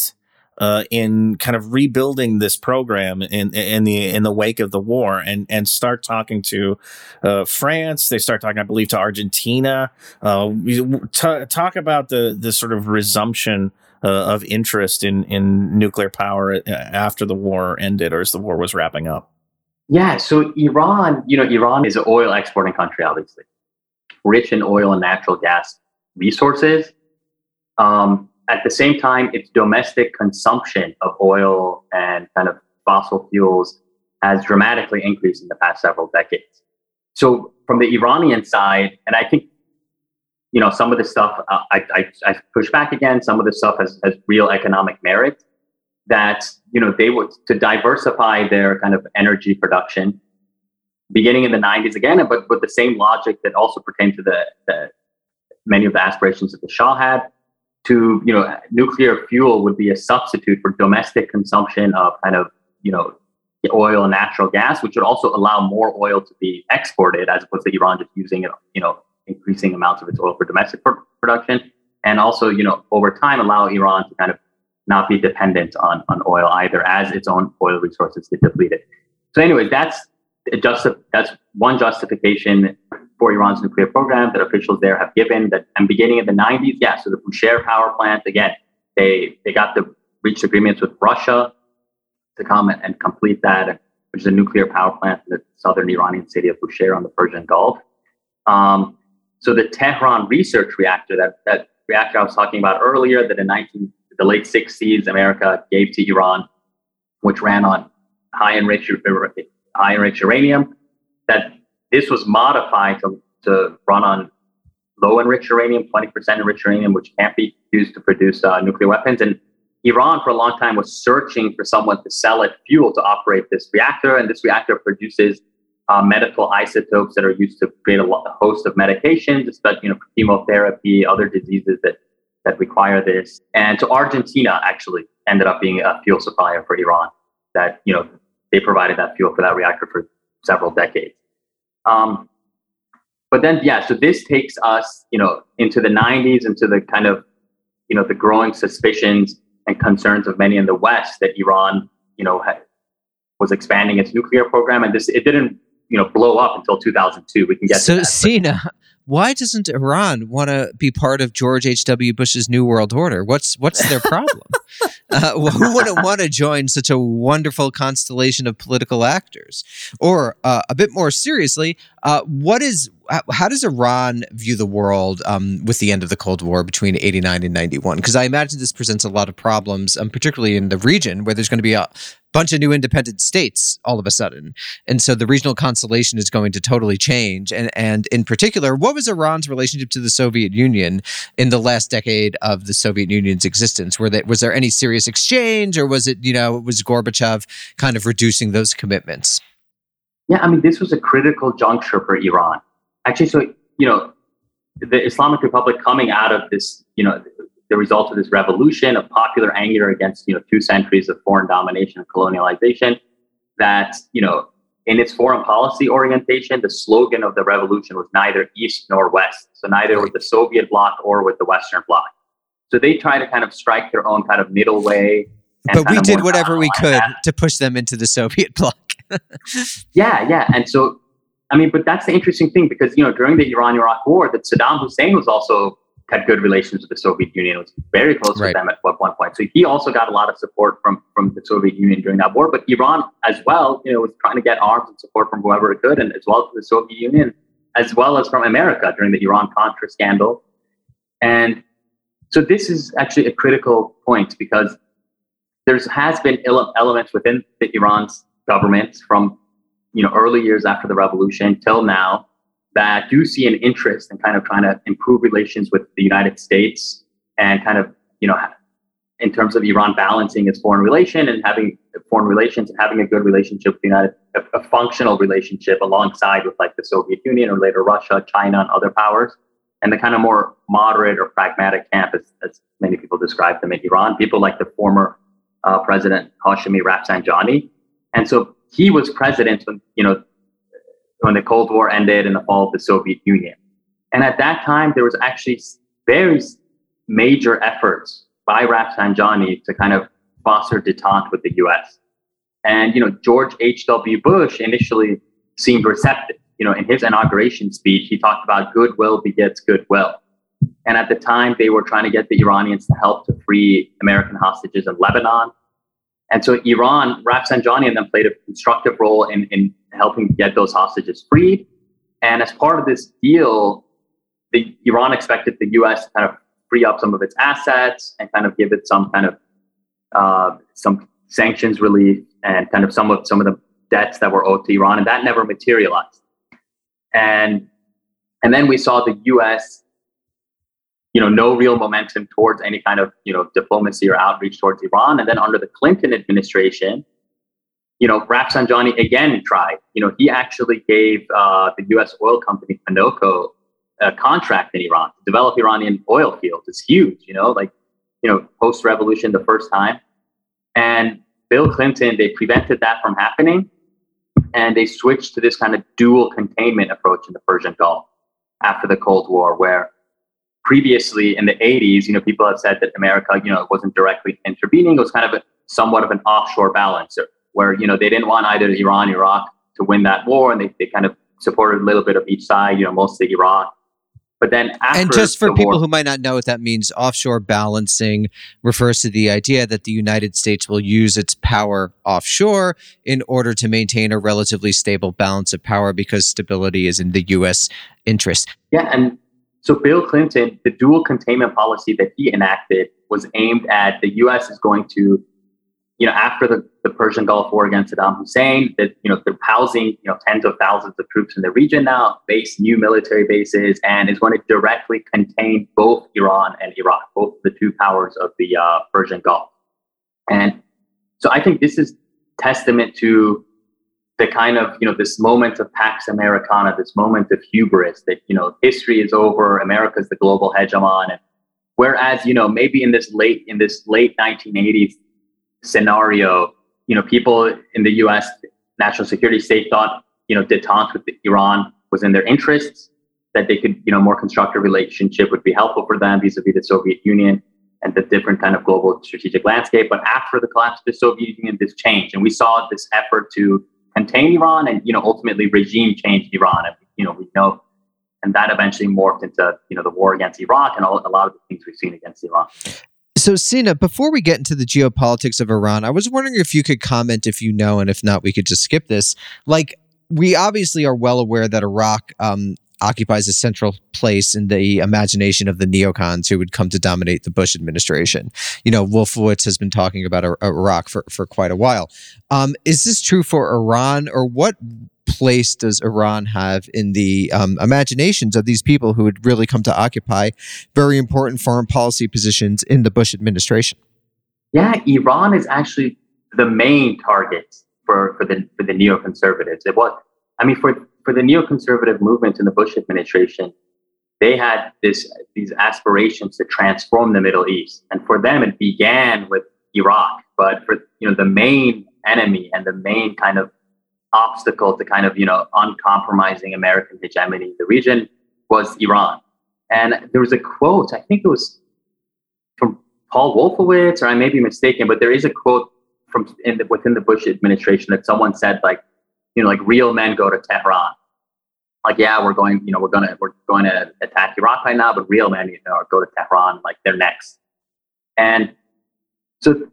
Speaker 3: Uh, in kind of rebuilding this program in in the in the wake of the war, and and start talking to uh, France. They start talking, I believe, to Argentina. Uh, t- talk about the the sort of resumption uh, of interest in in nuclear power uh, after the war ended or as the war was wrapping up?
Speaker 4: Yeah, so Iran, you know, Iran is an oil exporting country, obviously, rich in oil and natural gas resources. Um, at the same time, its domestic consumption of oil and kind of fossil fuels has dramatically increased in the past several decades. So, from the Iranian side, and I think you know, some of the stuff uh, I, I, I, push back again. Some of the stuff has, has real economic merit that, you know, they would to diversify their kind of energy production beginning in the 90s again, but with the same logic that also pertained to the, the many of the aspirations that the Shah had to, you know, nuclear fuel would be a substitute for domestic consumption of kind of, you know, oil and natural gas, which would also allow more oil to be exported as opposed to Iran just using it, you know, increasing amounts of its oil for domestic pr- production, and also, you know, over time allow Iran to kind of not be dependent on, on oil either as its own oil resources get depleted. So, anyways, that's just that's one justification for Iran's nuclear program that officials there have given. That and beginning in the 90s, yeah. So the Bushehr power plant again, they they got to reach agreements with Russia to come and, and complete that. which is a nuclear power plant in the southern Iranian city of Bushehr on the Persian Gulf. Um, so the Tehran research reactor, that, that reactor I was talking about earlier, that in 19, the late 60s, America gave to Iran, which ran on high enriched, high enriched uranium, that this was modified to, to run on low enriched uranium, 20% enriched uranium, which can't be used to produce uh, nuclear weapons. And Iran, for a long time, was searching for someone to sell it fuel to operate this reactor. And this reactor produces uh, medical isotopes that are used to create a, a host of medications, especially you know, chemotherapy, other diseases that, that require this. And so Argentina actually ended up being a fuel supplier for Iran. That you know they provided that fuel for that reactor for several decades. Um, but then, yeah, so this takes us, you know, into the 90s, into the kind of, you know, the growing suspicions and concerns of many in the West that Iran, you know, had, was expanding its nuclear program, and this it didn't, you know, blow up until 2002. We can get
Speaker 2: so. Sina, why doesn't Iran want to be part of George H. W. Bush's New World Order? What's what's their problem? uh, who wouldn't want to join such a wonderful constellation of political actors? Or uh, a bit more seriously, uh, what is how does Iran view the world um, with the end of the Cold War between 89 and 91? Because I imagine this presents a lot of problems, um, particularly in the region where there's going to be a bunch of new independent states all of a sudden. And so the regional constellation is going to totally change. And, and in particular, what was Iran's relationship to the Soviet Union in the last decade of the Soviet Union's existence? Were that, was there any serious exchange or was it, you know, was Gorbachev kind of reducing those commitments?
Speaker 4: Yeah, I mean, this was a critical juncture for Iran actually, so you know, the Islamic Republic coming out of this, you know, the result of this revolution of popular anger against, you know, two centuries of foreign domination and colonialization, that you know, in its foreign policy orientation, the slogan of the revolution was neither east nor west. So neither with the Soviet bloc or with the Western bloc. So they try to kind of strike their own kind of middle way.
Speaker 2: But we did whatever we could to push them into the Soviet bloc.
Speaker 4: yeah, yeah. And so I mean, but that's the interesting thing because you know during the Iran-Iraq War, that Saddam Hussein was also had good relations with the Soviet Union, was very close right. with them at one point. So he also got a lot of support from from the Soviet Union during that war. But Iran as well, you know, was trying to get arms and support from whoever it could, and as well as the Soviet Union, as well as from America during the Iran Contra scandal. And so this is actually a critical point because there has been elements within the Iran's government from you know early years after the revolution till now that do see an interest in kind of trying to improve relations with the United States and kind of you know in terms of Iran balancing its foreign relation and having foreign relations and having a good relationship with the United a, a functional relationship alongside with like the Soviet Union or later Russia, China, and other powers. And the kind of more moderate or pragmatic camp, as, as many people describe them in Iran, people like the former uh, President Hashemi Rafsanjani. And so he was president when you know when the Cold War ended in the fall of the Soviet Union. And at that time, there was actually very major efforts by Rafsanjani to kind of foster detente with the U.S. And you know, George H.W. Bush initially seemed receptive. You know, in his inauguration speech, he talked about goodwill begets goodwill. And at the time, they were trying to get the Iranians to help to free American hostages in Lebanon. And so Iran, Rafsanjani and them played a constructive role in, in helping get those hostages freed. And as part of this deal, the Iran expected the U.S. to kind of free up some of its assets and kind of give it some kind of uh, some sanctions relief and kind of some of some of the debts that were owed to Iran, and that never materialized. And and then we saw the U.S you know, no real momentum towards any kind of, you know, diplomacy or outreach towards Iran. And then under the Clinton administration, you know, Rafsanjani again tried. You know, he actually gave uh, the U.S. oil company Conoco a contract in Iran to develop Iranian oil fields. It's huge, you know, like, you know, post revolution the first time. And Bill Clinton, they prevented that from happening. And they switched to this kind of dual containment approach in the Persian Gulf after the Cold War, where previously in the 80s, you know, people have said that America, you know, wasn't directly intervening. It was kind of a, somewhat of an offshore balancer where, you know, they didn't want either Iran, Iraq to win that war. And they, they kind of supported a little bit of each side, you know, mostly Iraq. But then after
Speaker 2: and just for people
Speaker 4: war,
Speaker 2: who might not know what that means, offshore balancing refers to the idea that the United States will use its power offshore in order to maintain a relatively stable balance of power because stability is in the U.S. interest.
Speaker 4: Yeah, and so Bill Clinton, the dual containment policy that he enacted was aimed at the U.S. is going to, you know, after the, the Persian Gulf War against Saddam Hussein, that you know they're housing you know tens of thousands of troops in the region now, base new military bases, and is going to directly contain both Iran and Iraq, both the two powers of the uh, Persian Gulf. And so I think this is testament to the kind of you know this moment of pax americana this moment of hubris that you know history is over america's the global hegemon. And whereas you know maybe in this late in this late 1980s scenario you know people in the us national security state thought you know detente with iran was in their interests that they could you know more constructive relationship would be helpful for them vis-a-vis the soviet union and the different kind of global strategic landscape. But after the collapse of the soviet union this changed. And we saw this effort to contain Iran and you know ultimately regime change Iran. And you know we know, and that eventually morphed into you know the war against Iraq and all, a lot of the things we've seen against Iran.
Speaker 2: So, Sina, before we get into the geopolitics of Iran, I was wondering if you could comment if you know, and if not, we could just skip this. Like, we obviously are well aware that Iraq um, occupies a central place in the imagination of the neocons who would come to dominate the Bush administration. You know, Wolfowitz has been talking about Iraq for, for quite a while. Um, is this true for Iran, or what place does Iran have in the um, imaginations of these people who would really come to occupy very important foreign policy positions in the Bush administration?
Speaker 4: Yeah, Iran is actually the main target for, for the for the neoconservatives. It was, I mean, for for the neoconservative movement in the Bush administration, they had this these aspirations to transform the Middle East, and for them it began with Iraq. But for you know the main enemy and the main kind of obstacle to kind of you know uncompromising American hegemony in the region was Iran. And there was a quote, I think it was from Paul Wolfowitz, or I may be mistaken, but there is a quote from in the, within the Bush administration that someone said like, you know, like real men go to Tehran like, yeah, we're going, you know, we're gonna we're going to attack Iraq right now, but real men, you know, go to Tehran, like they're next. And so,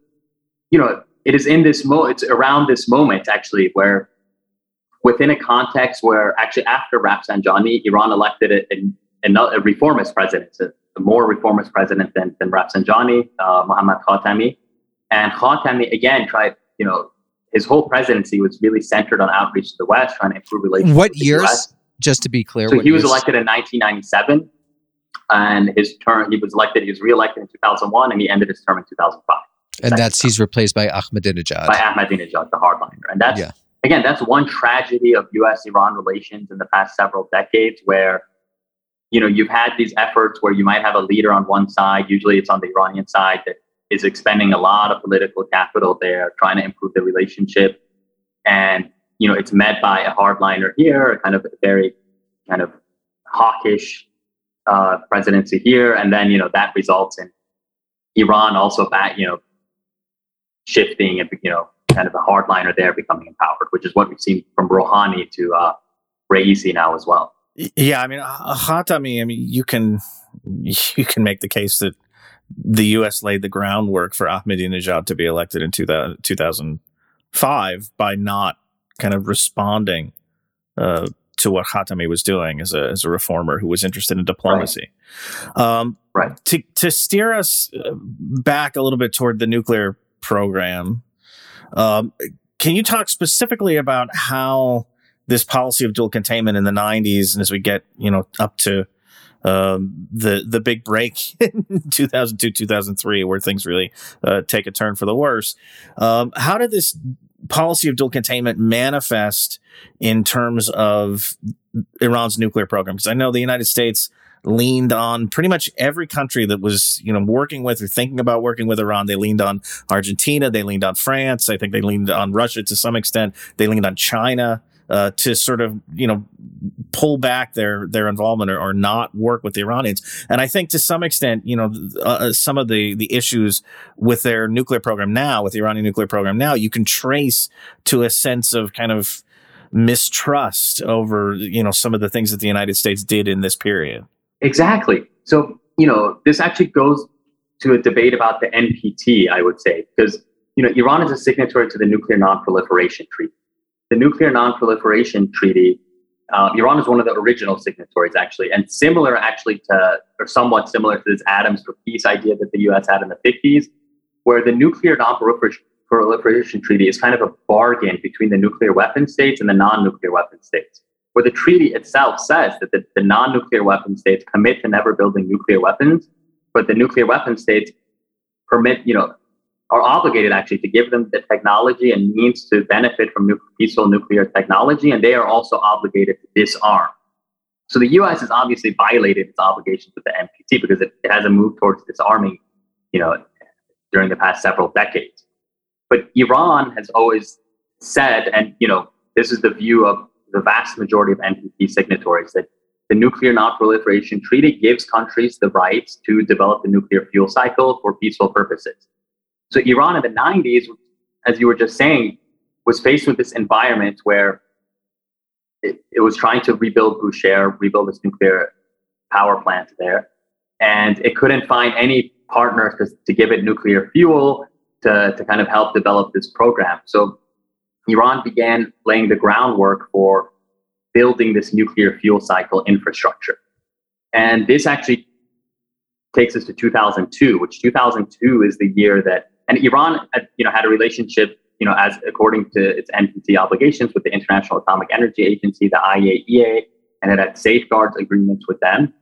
Speaker 4: you know, it is in this mo it's around this moment actually where within a context where actually after Rafsanjani, Iran elected a, a, a reformist president, a, a, more reformist president than, than Rafsanjani, uh, Mohammad Khatami. And Khatami again tried, you know, his whole presidency was really centered on outreach to the West, trying to improve relations.
Speaker 2: What years? Just to be clear.
Speaker 4: So he was elected in 1997, and his term he was elected. He was reelected in 2001, and he ended his term in 2005.
Speaker 2: And that's he's replaced by Ahmadinejad.
Speaker 4: By Ahmadinejad, the hardliner, and that's yeah. again that's one tragedy of U.S.-Iran relations in the past several decades, where you know you've had these efforts where you might have a leader on one side, usually it's on the Iranian side, that is expending a lot of political capital there, trying to improve the relationship, and you know, it's met by a hardliner here, a kind of very kind of hawkish uh, presidency here, and then you know that results in Iran also back, you know, shifting and you know, kind of a hardliner there becoming empowered, which is what we've seen from Rouhani to uh, Raisi now as well.
Speaker 3: Yeah, I mean, Khatami. I mean, you can you can make the case that the U.S. laid the groundwork for Ahmadinejad to be elected in 2000, 2005 by not kind of responding uh, to what Khatami was doing as a as a reformer who was interested in diplomacy.
Speaker 4: Right. Um, right.
Speaker 3: To to steer us uh, back a little bit toward the nuclear program, um, can you talk specifically about how this policy of dual containment in the '90s, and as we get you know up to um, the the big break in 2002 2003 where things really uh, take a turn for the worse um, how did this policy of dual containment manifest in terms of Iran's nuclear program? Because I know the United States leaned on pretty much every country that was, you know, working with or thinking about working with Iran. They leaned on Argentina. They leaned on France. I think they leaned on Russia to some extent. They leaned on China uh, to sort of you know pull back their their involvement or, or, not work with the Iranians. And I think to some extent, you know, uh, uh, some of the the issues with their nuclear program now, with the Iranian nuclear program now, you can trace to a sense of kind of mistrust over you know some of the things that the United States did in this period.
Speaker 4: Exactly. So, you know, this actually goes to a debate about the NPT, I would say, because, you know, Iran is a signatory to the Nuclear Non-Proliferation Treaty. The Nuclear Non-Proliferation Treaty, uh, Iran is one of the original signatories, actually, and similar, actually, to, or somewhat similar to this Atoms for Peace idea that the US had in the 50s, where the Nuclear Non-Proliferation Treaty is kind of a bargain between the nuclear weapon states and the non-nuclear weapon states where the treaty itself says that the, the non nuclear weapon states commit to never building nuclear weapons, but the nuclear weapon states permit, you know, are obligated actually to give them the technology and means to benefit from peaceful nuclear technology, and they are also obligated to disarm. So the U.S. has obviously violated its obligations with the NPT because it, it hasn't moved towards disarming, you know, during the past several decades. But Iran has always said, and you know, this is the view of the vast majority of NPT signatories that the Nuclear Non-Proliferation Treaty gives countries the rights to develop the nuclear fuel cycle for peaceful purposes. So Iran in the 90s, as you were just saying, was faced with this environment where it, it was trying to rebuild Bushehr, rebuild this nuclear power plant there, and it couldn't find any partners to, to give it nuclear fuel to, to kind of help develop this program. So Iran began laying the groundwork for building this nuclear fuel cycle infrastructure. And this actually takes us to 2002, which 2002 is the year that, and Iran, had, you know, had a relationship, you know, as according to its NPT obligations with the International Atomic Energy Agency, the IAEA, and it had safeguards agreements with them.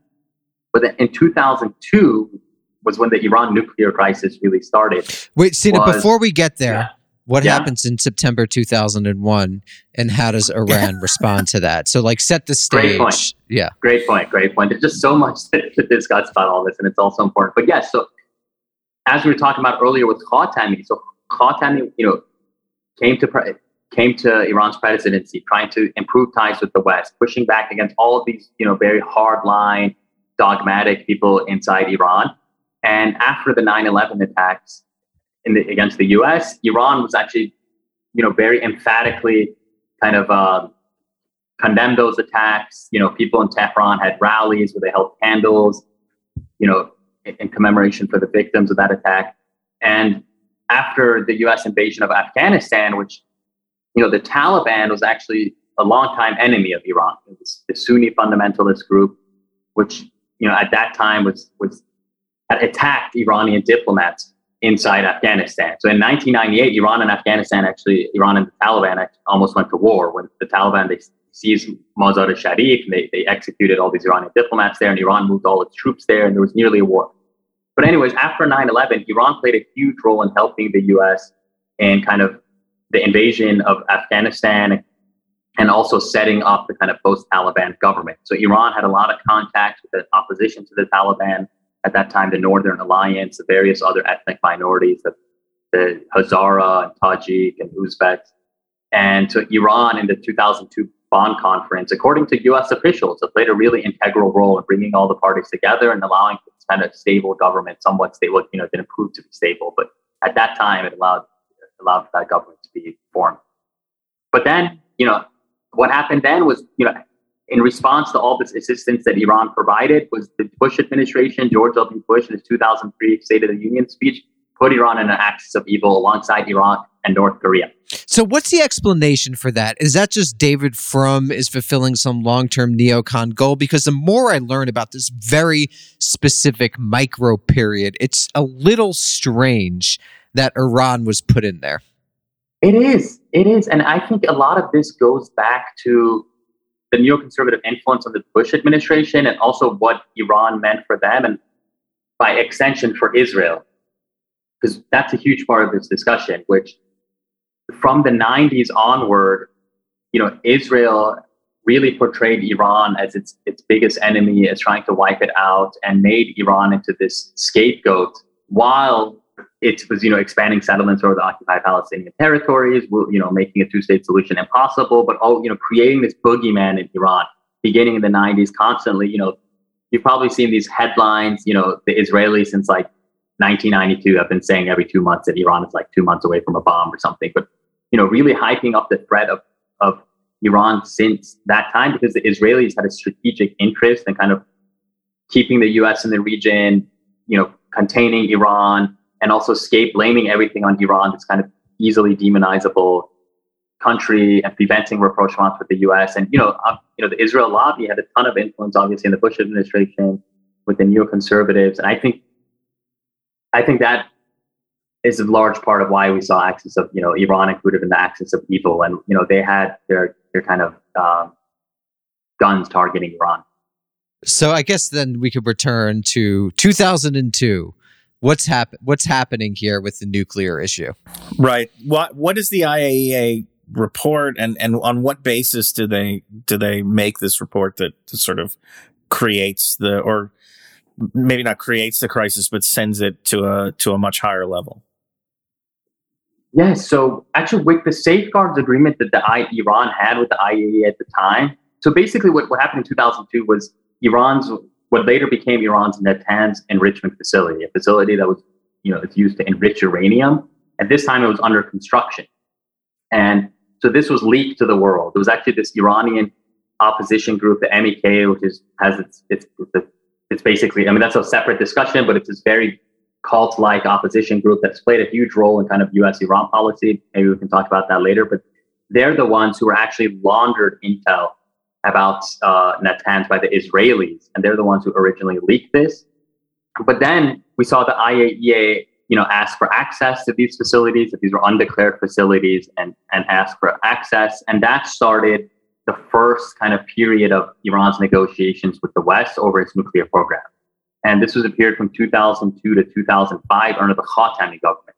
Speaker 4: But in 2002 was when the Iran nuclear crisis really started.
Speaker 2: Wait, Sina, before we get there,
Speaker 4: Yeah.
Speaker 2: what
Speaker 4: Yeah.
Speaker 2: happens in September 2001 and how does Iran respond to that? So, like, set the stage.
Speaker 4: Great
Speaker 2: stage.
Speaker 4: point.
Speaker 2: Yeah.
Speaker 4: Great point. Great point. There's just so much to, to discuss about all this, and it's also important. But yes, so as we were talking about earlier with Khatami, so Khatami, you know, came to came to Iran's presidency, trying to improve ties with the West, pushing back against all of these, you know, very hardline, dogmatic people inside Iran. And after the 9/11 attacks the, against the U.S., Iran was actually, you know, very emphatically kind of. Uh, condemned those attacks. You know, people in Tehran had rallies where they held candles, you know, in, commemoration for the victims of that attack. And after the U.S. invasion of Afghanistan, which, you know, the Taliban was actually a longtime enemy of Iran. The Sunni fundamentalist group, which, you know, at that time was was had attacked Iranian diplomats inside Afghanistan. So in 1998, Iran and Afghanistan actually, Iran and the Taliban almost went to war when the Taliban they seized Mazar-e Sharif and they, they executed all these Iranian diplomats there, and Iran moved all its troops there, and there was nearly a war. But anyways, after 9/11, Iran played a huge role in helping the U.S. in kind of the invasion of Afghanistan and also setting up the kind of post-Taliban government. So Iran had a lot of contacts with the opposition to the Taliban at that time, the Northern Alliance, the various other ethnic minorities, the, the Hazara and Tajik and Uzbeks. And so Iran in the 2002 Bonn conference, according to US officials, it played a really integral role in bringing all the parties together and allowing this kind of stable government, somewhat stable, you know, didn't prove to be stable, but at that time it allowed, allowed that government to be formed. But then, you know, what happened then was, you know, in response to all this assistance that Iran provided, was the Bush administration, George W. Bush, in his 2003 State of the Union speech, put Iran in an axis of evil alongside Iran and North Korea.
Speaker 2: So, what's the explanation for that? Is that just David Frum is fulfilling some long term neocon goal? Because the more I learn about this very specific micro period, it's a little strange that Iran was put in there.
Speaker 4: It is. It is. And I think a lot of this goes back to the neoconservative influence of the Bush administration and also what Iran meant for them and by extension for Israel. Because that's a huge part of this discussion, which from the 90s onward, you know, Israel really portrayed Iran as its its biggest enemy, as trying to wipe it out, and made Iran into this scapegoat while it was, you know, expanding settlements over the occupied Palestinian territories, you know, making a two-state solution impossible, but all, you know, creating this boogeyman in Iran, beginning in the 90s, constantly, you know, you've probably seen these headlines, you know, the Israelis since like 1992 I've been saying every two months that Iran is like two months away from a bomb or something, but, you know, really hyping up the threat of, of Iran since that time because the Israelis had a strategic interest in kind of keeping the US in the region, you know, containing Iran, and also scape blaming everything on Iran, this kind of easily demonizable country and preventing rapprochement with the U.S. And you know, uh, you know, the Israel lobby had a ton of influence, obviously, in the Bush administration with the neoconservatives, and I think, I think that is a large part of why we saw axis of you know Iran included in the axis of evil, and you know they had their their kind of um, guns targeting Iran.
Speaker 2: So I guess then we could return to 2002. What's happen? What's happening here with the nuclear issue?
Speaker 3: Right. What What is the IAEA report, and and on what basis do they do they make this report that sort of creates the or maybe not creates the crisis, but sends it to a to a much higher level?
Speaker 4: Yes. So actually, with the safeguards agreement that the I, Iran had with the IAEA at the time, so basically what, what happened in 2002 was Iran's what later became Iran's Natanz enrichment facility, a facility that was you know it's used to enrich uranium. At this time, it was under construction, and so this was leaked to the world. It was actually this Iranian opposition group, the MEK, which is has its it's it's basically I mean that's a separate discussion, but it's this very cult-like opposition group that's played a huge role in kind of U.S. Iran policy. Maybe we can talk about that later. But they're the ones who were actually laundered intel about uh, Natanz by the Israelis, and they're the ones who originally leaked this. But then we saw the IAEA, you know, ask for access to these facilities, that these were undeclared facilities, and and ask for access, and that started the first kind of period of Iran's negotiations with the West over its nuclear program. And this was a period from 2002 to 2005 under the Khatami government.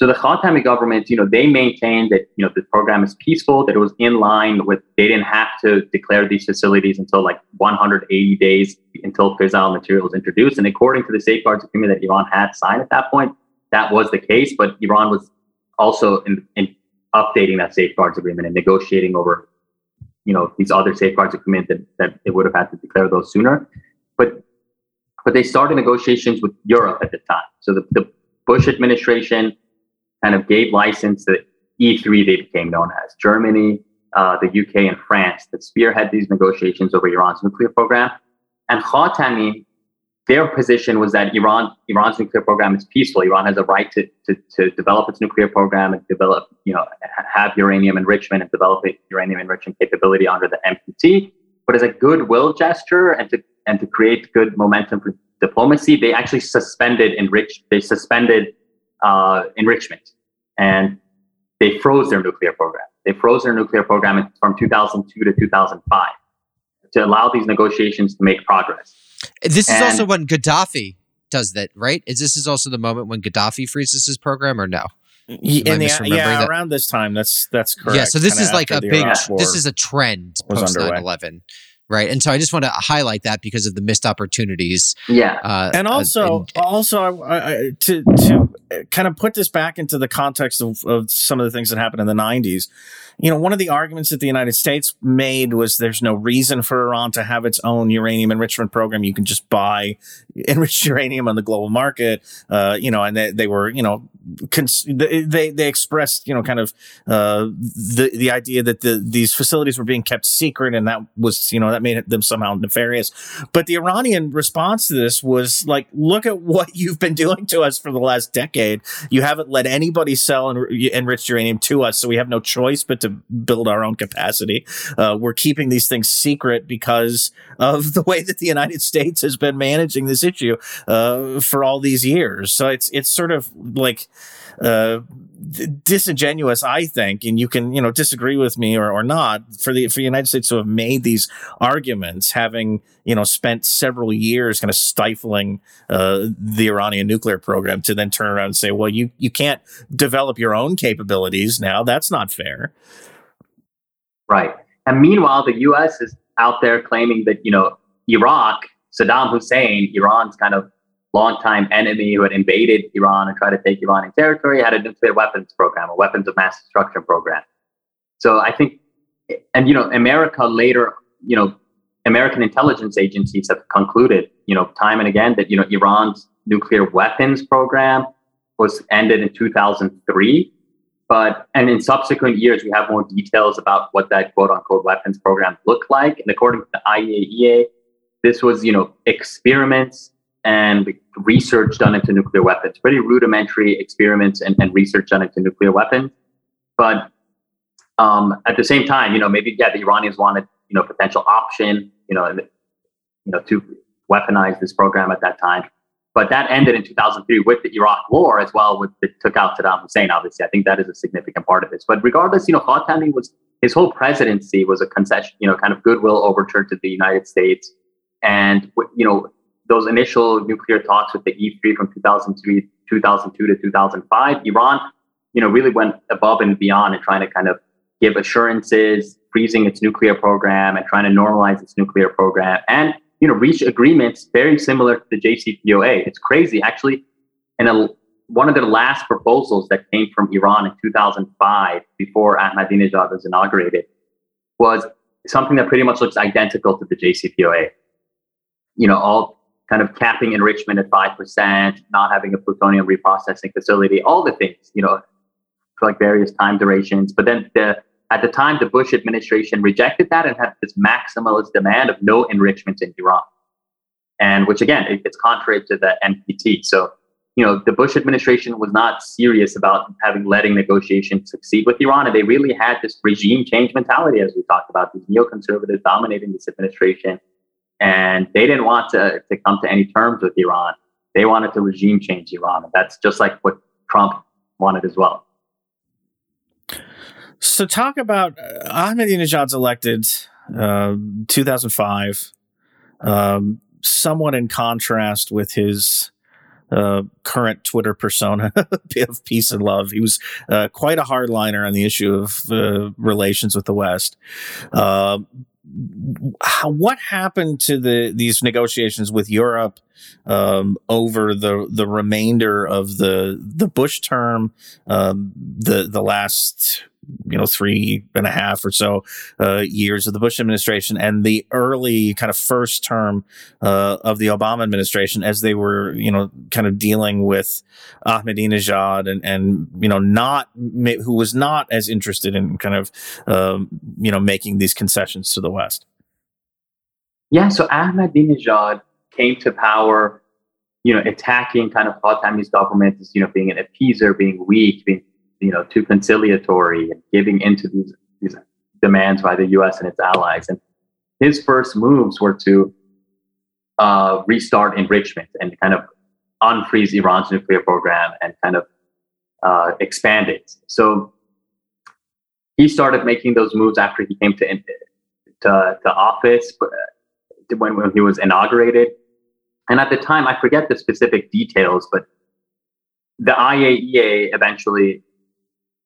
Speaker 4: So the Khatami government, you know, they maintained that, you know, the program is peaceful, that it was in line with, they didn't have to declare these facilities until like 180 days until fissile material was introduced. And according to the safeguards agreement that Iran had signed at that point, that was the case. But Iran was also in, in updating that safeguards agreement and negotiating over, you know, these other safeguards agreement that, that it would have had to declare those sooner. But but they started negotiations with Europe at the time. So the, the Bush administration kind of gave license to E3, they became known as Germany, uh, the UK, and France that spearhead these negotiations over Iran's nuclear program. And Khatami, their position was that Iran, Iran's nuclear program is peaceful. Iran has a right to, to, to develop its nuclear program and develop, you know, have uranium enrichment and develop uranium enrichment capability under the NPT. But as a goodwill gesture and to and to create good momentum for diplomacy, they actually suspended enrich they suspended uh, enrichment and they froze their nuclear program. They froze their nuclear program from 2002 to 2005 to allow these negotiations to make progress.
Speaker 2: This and is also when Gaddafi does that, right? Is this is also the moment when Gaddafi freezes his program, or no?
Speaker 3: In the, yeah, that? around this time, that's that's correct.
Speaker 2: Yeah, so this is like a big. This is a trend post 9-11 right? And so I just want to highlight that because of the missed opportunities.
Speaker 4: Yeah,
Speaker 3: uh, and also, uh, also I, I, to to kind of put this back into the context of, of some of the things that happened in the '90s you know, one of the arguments that the United States made was there's no reason for Iran to have its own uranium enrichment program. You can just buy enriched uranium on the global market. Uh, you know, and they, they were, you know, cons- they, they expressed, you know, kind of, uh, the, the idea that the, these facilities were being kept secret and that was, you know, that made them somehow nefarious. But the Iranian response to this was like, look at what you've been doing to us for the last decade. You haven't let anybody sell enriched uranium to us. So we have no choice but to build our own capacity. Uh, we're keeping these things secret because of the way that the United States has been managing this issue uh, for all these years. So it's it's sort of like uh, disingenuous, I think, and you can, you know, disagree with me or, or not for the, for the United States to have made these arguments, having, you know, spent several years kind of stifling, uh, the Iranian nuclear program to then turn around and say, well, you, you can't develop your own capabilities now. That's not fair.
Speaker 4: Right. And meanwhile, the U.S. is out there claiming that, you know, Iraq, Saddam Hussein, Iran's kind of longtime enemy who had invaded Iran and tried to take Iranian territory, had a nuclear weapons program, a weapons of mass destruction program. So I think, and you know, America later, you know, American intelligence agencies have concluded, you know, time and again that you know Iran's nuclear weapons program was ended in 2003. But and in subsequent years, we have more details about what that quote unquote weapons program looked like. And according to the IAEA, this was, you know, experiments and research done into nuclear weapons, pretty rudimentary experiments and, and research done into nuclear weapons. But um, at the same time, you know, maybe yeah, the Iranians wanted, you know, potential option, you know, you know, to weaponize this program at that time. But that ended in 2003 with the Iraq War as well, with it took out Saddam Hussein. Obviously, I think that is a significant part of this. But regardless, you know, Khatami was his whole presidency was a concession, you know, kind of goodwill overture to the United States, and you know, those initial nuclear talks with the E3 from 2003, 2002 to 2005, Iran, you know, really went above and beyond in trying to kind of give assurances, freezing its nuclear program and trying to normalize its nuclear program and, you know, reach agreements very similar to the JCPOA. It's crazy. Actually, in a, one of the last proposals that came from Iran in 2005, before Ahmadinejad was inaugurated, was something that pretty much looks identical to the JCPOA. You know, all kind of capping enrichment at 5%, not having a plutonium reprocessing facility, all the things, you know, for like various time durations. But then the, at the time, the Bush administration rejected that and had this maximalist demand of no enrichment in Iran. And which again, it, it's contrary to the NPT. So, you know, the Bush administration was not serious about having letting negotiations succeed with Iran. And they really had this regime change mentality, as we talked about, these neoconservatives dominating this administration and they didn't want to, to come to any terms with Iran. They wanted to regime change Iran. And that's just like what Trump wanted as well.
Speaker 3: So, talk about uh, Ahmadinejad's elected uh, 2005, um, somewhat in contrast with his uh, current Twitter persona of peace and love. He was uh, quite a hardliner on the issue of uh, relations with the West. Uh, how, what happened to the these negotiations with Europe um, over the the remainder of the the Bush term, um, the the last you know three and a half or so uh, years of the Bush administration and the early kind of first term uh, of the Obama administration as they were you know kind of dealing with Ahmadinejad and and you know not who was not as interested in kind of um, you know making these concessions to the West.
Speaker 4: Yeah, so Ahmadinejad came to power, you know, attacking kind of Khatami's government as you know being an appeaser, being weak, being you know, too conciliatory and giving into these, these demands by the U.S. and its allies. And his first moves were to uh, restart enrichment and kind of unfreeze Iran's nuclear program and kind of uh, expand it. So he started making those moves after he came to to, to office uh, when, when he was inaugurated. And at the time, I forget the specific details, but the IAEA eventually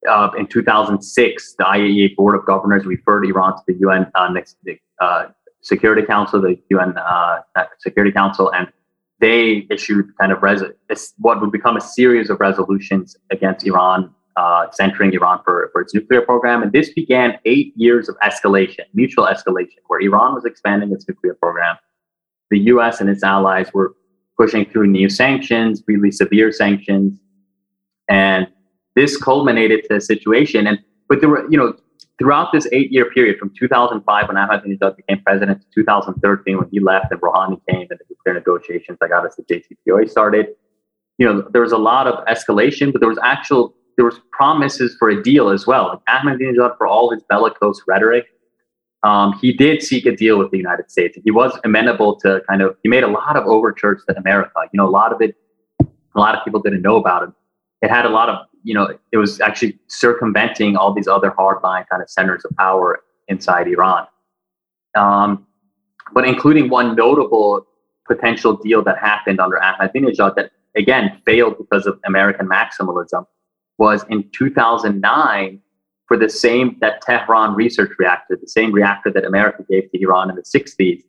Speaker 4: uh, in 2006, the IAEA Board of Governors referred Iran to the UN uh, next, uh, Security Council, the UN uh, Security Council, and they issued kind of res- what would become a series of resolutions against Iran, uh, centering Iran for, for its nuclear program. And this began eight years of escalation, mutual escalation, where Iran was expanding its nuclear program. The US and its allies were pushing through new sanctions, really severe sanctions. And this culminated to a situation. And but there were, you know, throughout this eight-year period from 2005 when Ahmadinejad became president to 2013 when he left and Rouhani came and the nuclear negotiations that got us the JCPOA started. You know, there was a lot of escalation, but there was actual there was promises for a deal as well. Like Ahmadinejad, for all his bellicose rhetoric, um, he did seek a deal with the United States. He was amenable to kind of. He made a lot of overtures to America. You know, a lot of it. A lot of people didn't know about it. It had a lot of you know, it was actually circumventing all these other hardline kind of centers of power inside Iran. Um, but including one notable potential deal that happened under Ahmadinejad that again failed because of American maximalism was in 2009 for the same that Tehran research reactor, the same reactor that America gave to Iran in the 60s.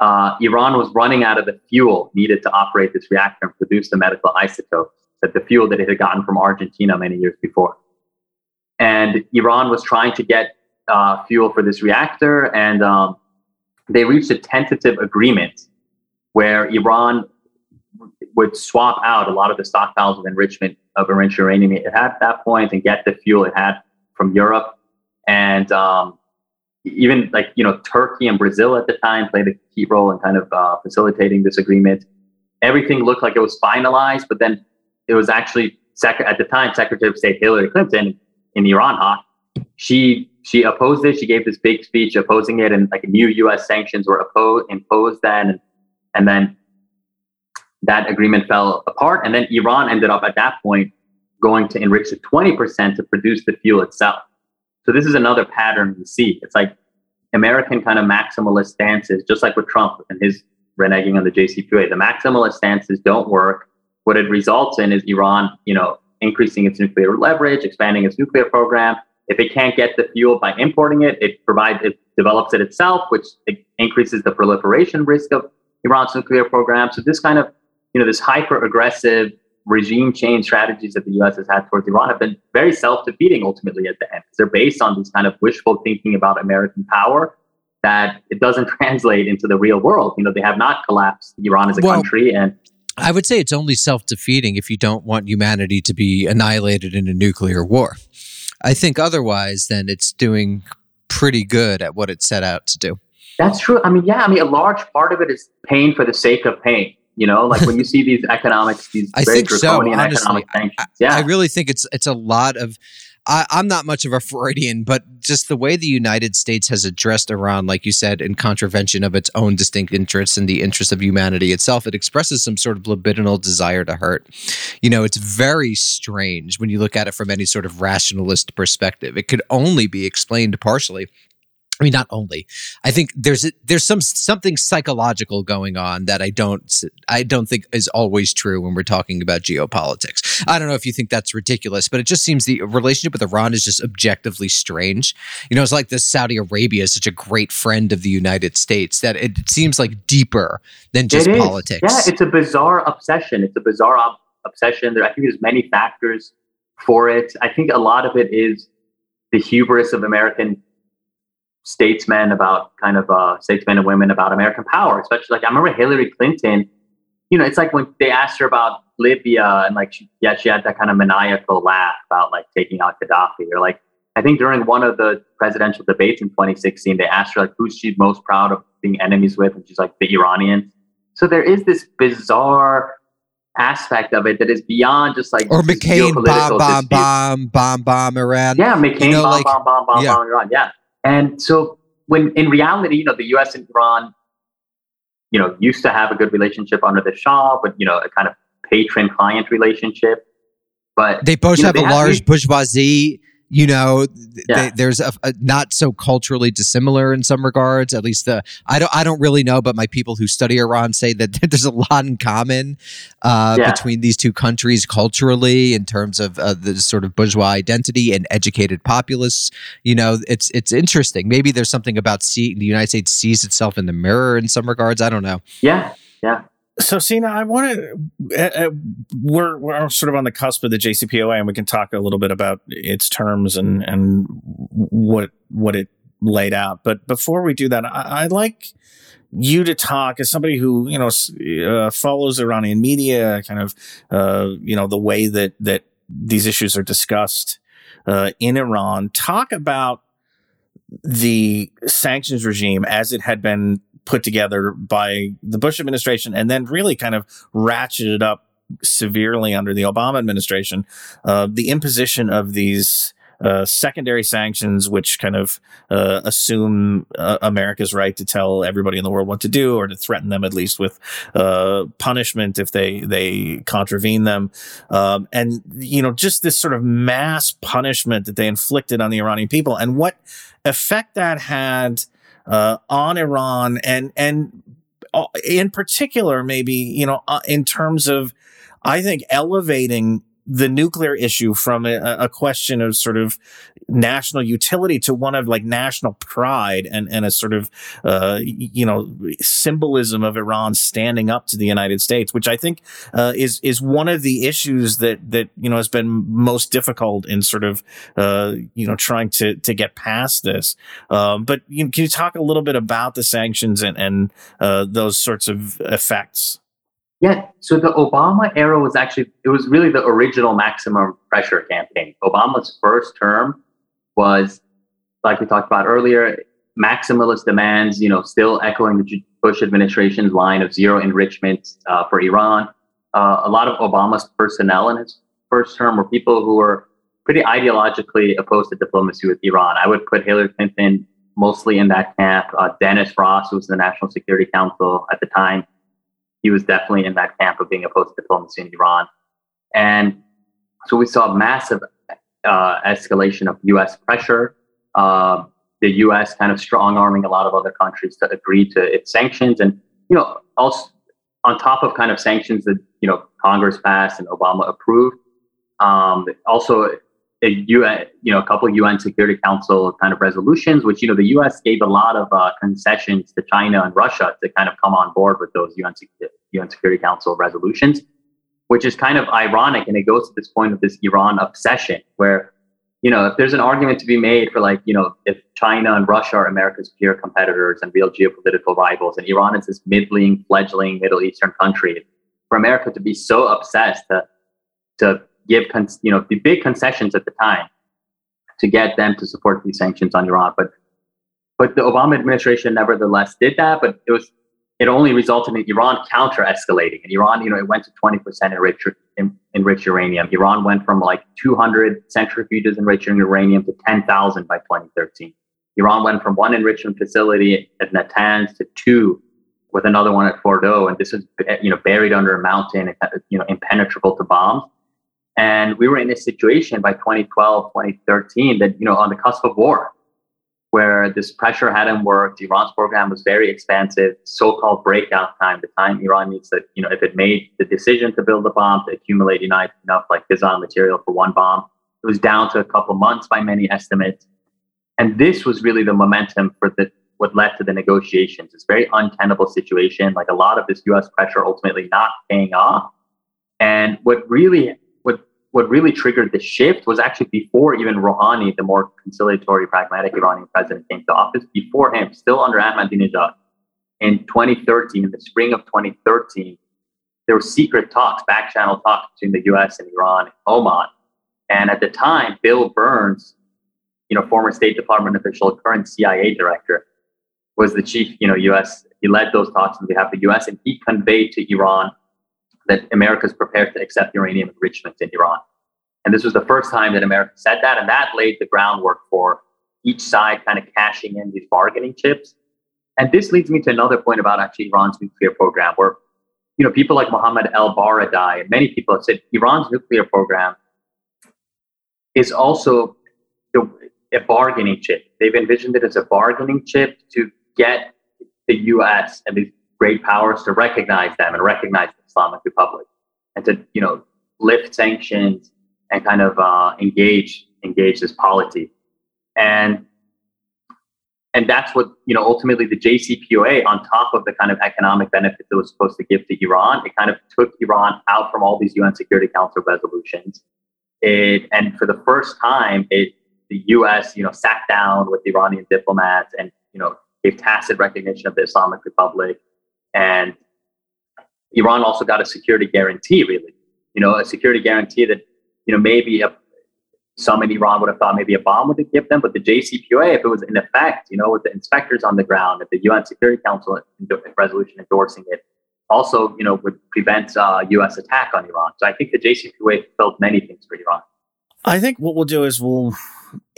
Speaker 4: Uh, Iran was running out of the fuel needed to operate this reactor and produce the medical isotopes that the fuel that it had gotten from Argentina many years before. And Iran was trying to get uh, fuel for this reactor, and um, they reached a tentative agreement where Iran would swap out a lot of the stockpiles of enrichment of enriched uranium it had at that point and get the fuel it had from Europe. And um, even like you know Turkey and Brazil at the time played a key role in kind of uh, facilitating this agreement. Everything looked like it was finalized, but then it was actually sec- at the time Secretary of State Hillary Clinton in Iran hawk. She she opposed it. She gave this big speech opposing it, and like new U.S. sanctions were opposed imposed then, and, and then that agreement fell apart. And then Iran ended up at that point going to enrich it 20% to produce the fuel itself. So this is another pattern we see. It's like American kind of maximalist stances, just like with Trump and his reneging on the JCPOA. The maximalist stances don't work. What it results in is Iran, you know, increasing its nuclear leverage, expanding its nuclear program. If it can't get the fuel by importing it, it provides it develops it itself, which increases the proliferation risk of Iran's nuclear program. So this kind of, you know, this hyper aggressive regime change strategies that the US has had towards Iran have been very self defeating ultimately at the end. They're based on these kind of wishful thinking about American power that it doesn't translate into the real world. You know, they have not collapsed Iran as a well, country. And
Speaker 2: I would say it's only self defeating if you don't want humanity to be annihilated in a nuclear war. I think otherwise, then it's doing pretty good at what it set out to do.
Speaker 4: That's true. I mean, yeah, I mean, a large part of it is pain for the sake of pain. You know, like when you see these economics, these
Speaker 2: I think so, honestly,
Speaker 4: economic sanctions. Yeah,
Speaker 2: I really think it's it's a lot of. I, I'm not much of a Freudian, but just the way the United States has addressed Iran, like you said, in contravention of its own distinct interests and the interests of humanity itself, it expresses some sort of libidinal desire to hurt. You know, it's very strange when you look at it from any sort of rationalist perspective. It could only be explained partially I mean, not only. I think there's there's some something psychological going on that I don't I don't think is always true when we're talking about geopolitics. I don't know if you think that's ridiculous, but it just seems the relationship with Iran is just objectively strange. You know, it's like this Saudi Arabia is such a great friend of the United States that it seems like deeper than just politics.
Speaker 4: Yeah, it's a bizarre obsession. It's a bizarre ob- obsession. There, I think there's many factors for it. I think a lot of it is the hubris of American statesmen about kind of uh, statesmen and women about American power, especially like I remember Hillary Clinton. You know, it's like when they asked her about Libya and like, she, yeah, she had that kind of maniacal laugh about like taking out Gaddafi. Or like, I think during one of the presidential debates in 2016, they asked her like, who's she most proud of being enemies with, and she's like, the Iranians. So there is this bizarre aspect of it that is beyond just like
Speaker 2: or McCain bomb bomb bomb bomb bomb Iran.
Speaker 4: Yeah, McCain you know, bomb, like, bomb bomb bomb yeah. bomb Iran. Yeah, and so when in reality, you know, the US and Iran, you know, used to have a good relationship under the Shah, but you know, a kind of patron client relationship. But
Speaker 2: they both
Speaker 4: you know,
Speaker 2: have
Speaker 4: they
Speaker 2: a
Speaker 4: have
Speaker 2: large
Speaker 4: these,
Speaker 2: bourgeoisie you know
Speaker 4: Yeah.
Speaker 2: they, there's a, a not so culturally dissimilar in some regards at least the i don't i don't really know but my people who study iran say that there's a lot in common uh,
Speaker 4: Yeah.
Speaker 2: between these two countries culturally in terms of uh, the sort of bourgeois identity and educated populace you know it's it's interesting maybe there's something about see the united states sees itself in the mirror in some regards i don't know
Speaker 4: yeah, yeah.
Speaker 3: So, Sina, I want to. Uh, uh, we're we're sort of on the cusp of the JCPOA, and we can talk a little bit about its terms and and what what it laid out. But before we do that, I, I'd like you to talk as somebody who you know uh, follows Iranian media, kind of uh, you know the way that that these issues are discussed uh, in Iran. Talk about the sanctions regime as it had been put together by the Bush administration and then really kind of ratcheted up severely under the Obama administration. Uh, the imposition of these uh, secondary sanctions, which kind of uh, assume uh, America's right to tell everybody in the world what to do, or to threaten them at least with uh, punishment if they they contravene them, um, and you know just this sort of mass punishment that they inflicted on the Iranian people, and what effect that had uh, on Iran, and and uh, in particular, maybe you know, uh, in terms of, I think elevating the nuclear issue from a, a question of sort of national utility to one of like national pride and, and a sort of, uh, you know, symbolism of Iran standing up to the United States, which I think, uh, is, is one of the issues that, that, you know, has been most difficult in sort of, uh, you know, trying to, to get past this. Um, but you know, can you talk a little bit about the sanctions and, and, uh, those sorts of effects?
Speaker 4: Yeah, so the Obama era was actually it was really the original maximum pressure campaign. Obama's first term was like we talked about earlier, maximalist demands, you know, still echoing the Bush administration's line of zero enrichment uh, for Iran. Uh, a lot of Obama's personnel in his first term were people who were pretty ideologically opposed to diplomacy with Iran. I would put Hillary Clinton mostly in that camp. Uh, Dennis Ross, who was the National Security Council at the time, he was definitely in that camp of being opposed to diplomacy in Iran. And so we saw massive uh, escalation of U.S. pressure. Uh, the U.S. kind of strong arming a lot of other countries to agree to its sanctions, and you know, also on top of kind of sanctions that you know Congress passed and Obama approved. Um, also, a UN, you know, a couple of UN Security Council kind of resolutions, which you know the U.S. gave a lot of uh, concessions to China and Russia to kind of come on board with those UN, UN Security Council resolutions which is kind of ironic. And it goes to this point of this Iran obsession where, you know, if there's an argument to be made for like, you know, if China and Russia are America's peer competitors and real geopolitical rivals, and Iran is this middling, fledgling Middle Eastern country, for America to be so obsessed to, to give, you know, the big concessions at the time to get them to support these sanctions on Iran. But but the Obama administration nevertheless did that. But it was it only resulted in Iran counter escalating. And Iran, you know, it went to 20% enriched, enriched uranium. Iran went from like 200 centrifuges enriching uranium to 10,000 by 2013. Iran went from one enrichment facility at Natanz to two with another one at Fordo. And this is, eh, you know, buried under a mountain, eh, you know, impenetrable to bombs. And we were in a situation by 2012, 2013 that, you know, on the cusp of war where this pressure hadn't worked. Iran's program was very expansive, so-called breakout time, the time Iran needs to, you know, if it made the decision to build a bomb to accumulate enough, enough like fissile material for one bomb, it was down to a couple months by many estimates. And this was really the momentum for the what led to the negotiations. It's very untenable situation. Like a lot of this U.S. pressure ultimately not paying off. And what really what really triggered the shift was actually before even Rouhani, the more conciliatory, pragmatic Iranian president, came to office. Before him, still under Ahmadinejad, in 2013, in the spring of 2013, there were secret talks, back channel talks between the U.S. and Iran, and Oman. And at the time, Bill Burns, you know, former State Department official, current CIA director, was the chief, you know, U.S. He led those talks on behalf of the U.S. and he conveyed to Iran that America is prepared to accept uranium enrichment in Iran. And this was the first time that America said that, and that laid the groundwork for each side kind of cashing in these bargaining chips. And this leads me to another point about actually Iran's nuclear program, where you know people like Mohammed El Baradei and many people have said Iran's nuclear program is also the, a bargaining chip. They've envisioned it as a bargaining chip to get the U.S. and these great powers to recognize them and recognize the Islamic Republic and to, you know, lift sanctions and kind of uh, engage engage this polity. And and that's what you know ultimately the JCPOA on top of the kind of economic benefit that was supposed to give to Iran, it kind of took Iran out from all these UN Security Council resolutions. It and for the first time, it the U.S. you know sat down with Iranian diplomats and you know gave tacit recognition of the Islamic Republic and Iran also got a security guarantee, really. You know, a security guarantee that, you know, maybe a, some in Iran would have thought maybe a bomb would give them, but the JCPOA, if it was in effect, you know, with the inspectors on the ground, if the UN Security Council resolution endorsing it, also, you know, would prevent uh, U.S. attack on Iran. So I think the JCPOA fulfilled many things for Iran.
Speaker 3: I think what we'll do is we'll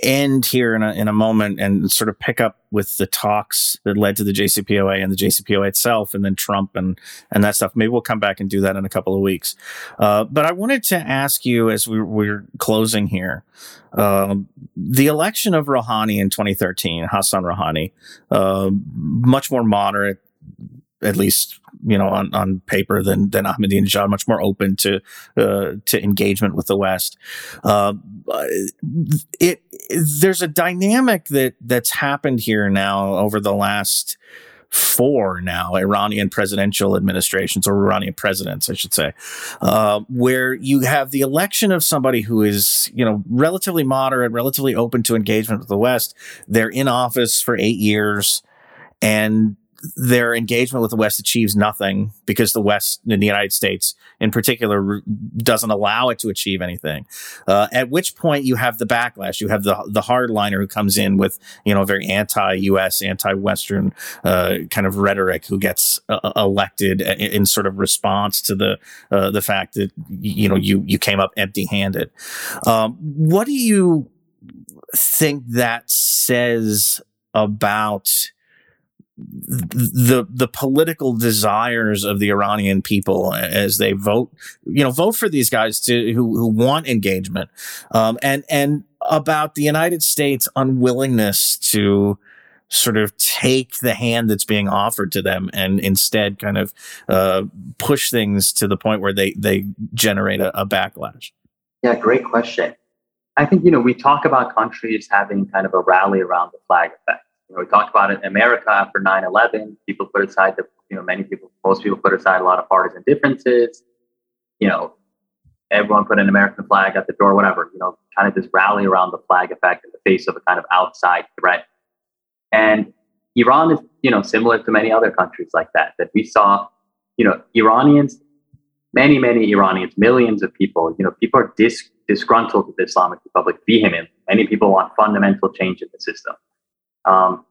Speaker 3: end here in a, in a moment and sort of pick up with the talks that led to the JCPOA and the JCPOA itself, and then Trump and and that stuff. Maybe we'll come back and do that in a couple of weeks. Uh, but I wanted to ask you as we, we're closing here, uh, the election of Rouhani in 2013, Hassan Rouhani, uh, much more moderate at least you know on, on paper than than Ahmadinejad, much more open to uh, to engagement with the West. Uh, it there's a dynamic that that's happened here now over the last four now Iranian presidential administrations or Iranian presidents, I should say, uh, where you have the election of somebody who is, you know, relatively moderate, relatively open to engagement with the West. They're in office for eight years and their engagement with the West achieves nothing because the West and the United States in particular doesn't allow it to achieve anything. Uh, at which point you have the backlash. You have the the hardliner who comes in with you know very anti-U.S., anti-Western uh, kind of rhetoric who gets uh, elected in, in, sort of response to the uh, the fact that you know you you came up empty-handed. Um, what do you think that says about the the political desires of the Iranian people as they vote, you know, vote for these guys to who who want engagement, um, and and about the United States' unwillingness to sort of take the hand that's being offered to them and instead kind of uh, push things to the point where they they generate a, a backlash.
Speaker 4: Yeah, great question. I think you know we talk about countries having kind of a rally around the flag effect you know, we talked about it in America after 9-11. People put aside the, you know, many people, most people put aside a lot of partisan differences. You know, everyone put an American flag at the door, whatever, you know, kind of this rally around the flag effect in the face of a kind of outside threat. And Iran is, you know, similar to many other countries like that, that we saw, you know, Iranians, many, many Iranians, millions of people, you know, people are dis- disgruntled with the Islamic Republic vehemently. Many people want fundamental change in the system. Um,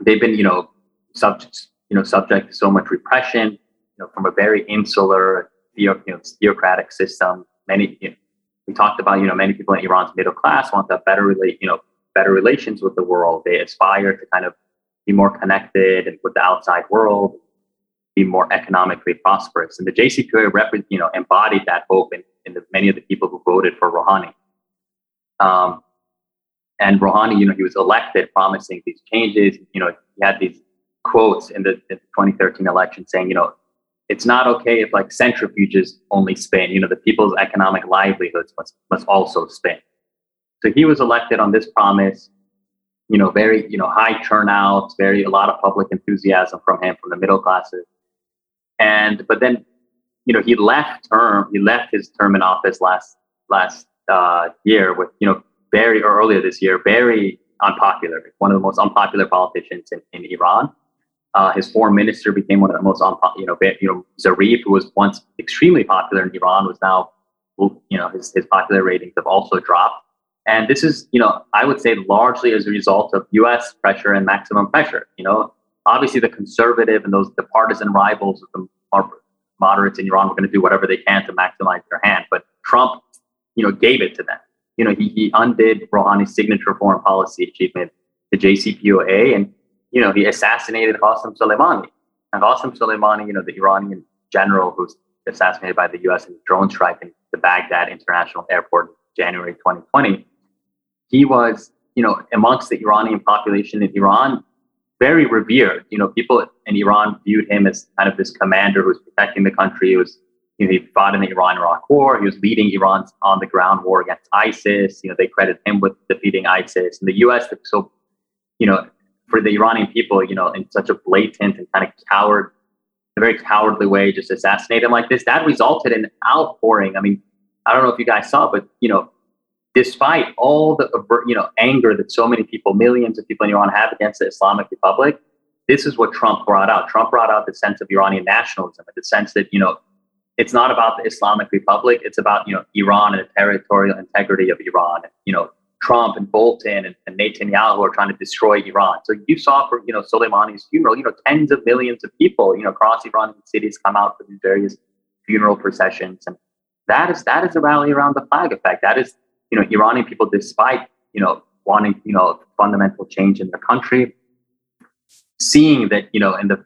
Speaker 4: they've been, you know, subject, you know, subject to so much repression, you know, from a very insular, you know, theocratic system. Many, you know, we talked about, you know, many people in Iran's middle class want to better relate, you know, better relations with the world. They aspire to kind of be more connected with the outside world, be more economically prosperous. And the JCPOA, you know, embodied that hope in, in the, many of the people who voted for Rouhani. Um, and Rouhani, you know, he was elected promising these changes. You know, he had these quotes in the, in the 2013 election saying, you know, it's not okay if like centrifuges only spin. You know, the people's economic livelihoods must must also spin. So he was elected on this promise. You know, very you know high turnouts, very a lot of public enthusiasm from him from the middle classes. And but then, you know, he left term. He left his term in office last last uh, year with you know very or earlier this year, very unpopular, one of the most unpopular politicians in, in Iran. Uh, his foreign minister became one of the most unpopular, you know, you know, Zarif, who was once extremely popular in Iran, was now, you know, his, his popular ratings have also dropped. And this is, you know, I would say largely as a result of U.S. pressure and maximum pressure. You know, obviously the conservative and those the partisan rivals of the moderates in Iran were going to do whatever they can to maximize their hand, but Trump, you know, gave it to them you know, he, he undid Rouhani's signature foreign policy achievement, the JCPOA, and, you know, he assassinated Qasem Soleimani. And Qasem Soleimani, you know, the Iranian general who's assassinated by the U.S. in a drone strike in the Baghdad International Airport in January 2020, he was, you know, amongst the Iranian population in Iran, very revered. You know, people in Iran viewed him as kind of this commander who was protecting the country. Was you know, he fought in the Iran-Iraq War. He was leading Iran's on-the-ground war against ISIS. You know, they credit him with defeating ISIS. And the U.S. so, you know, for the Iranian people, you know, in such a blatant and kind of coward, a very cowardly way, just assassinate him like this. That resulted in outpouring. I mean, I don't know if you guys saw, but you know, despite all the you know anger that so many people, millions of people in Iran have against the Islamic Republic, this is what Trump brought out. Trump brought out the sense of Iranian nationalism, the sense that you know it's not about the Islamic Republic. It's about you know Iran and the territorial integrity of Iran. You know Trump and Bolton and, and Netanyahu are trying to destroy Iran. So you saw for you know Soleimani's funeral, you know tens of millions of people, you know across Iranian cities come out for these various funeral processions, and that is that is a rally around the flag effect. That is you know Iranian people, despite you know wanting you know fundamental change in their country, seeing that you know in the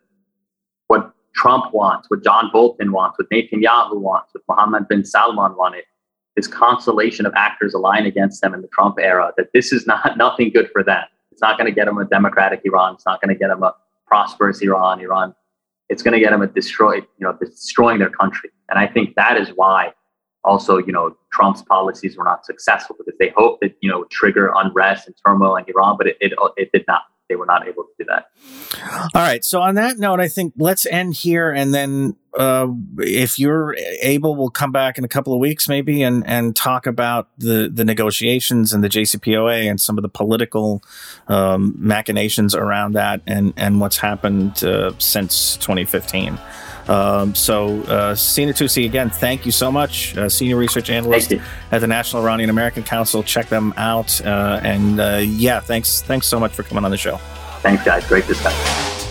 Speaker 4: Trump wants, what John Bolton wants, what Netanyahu wants, what Mohammed bin Salman wanted, this constellation of actors align against them in the Trump era, that this is not nothing good for them. It's not going to get them a democratic Iran. It's not going to get them a prosperous Iran. Iran, it's going to get them a destroyed, you know, destroying their country. And I think that is why also, you know, Trump's policies were not successful because they hoped that, you know, trigger unrest and turmoil in Iran, but it, it, it did not. They were not able to do that.
Speaker 3: All right. So on that note, I think let's end here, and then uh, if you're able, we'll come back in a couple of weeks, maybe, and and talk about the the negotiations and the JCPOA and some of the political um, machinations around that, and and what's happened uh, since 2015. Um, so, uh, Sina Toossi, again, thank you so much. Uh, senior research analyst at the National Iranian American Council. Check them out. Uh, and uh, yeah, thanks, thanks so much for coming on the show.
Speaker 4: Thanks, guys. Great discussion.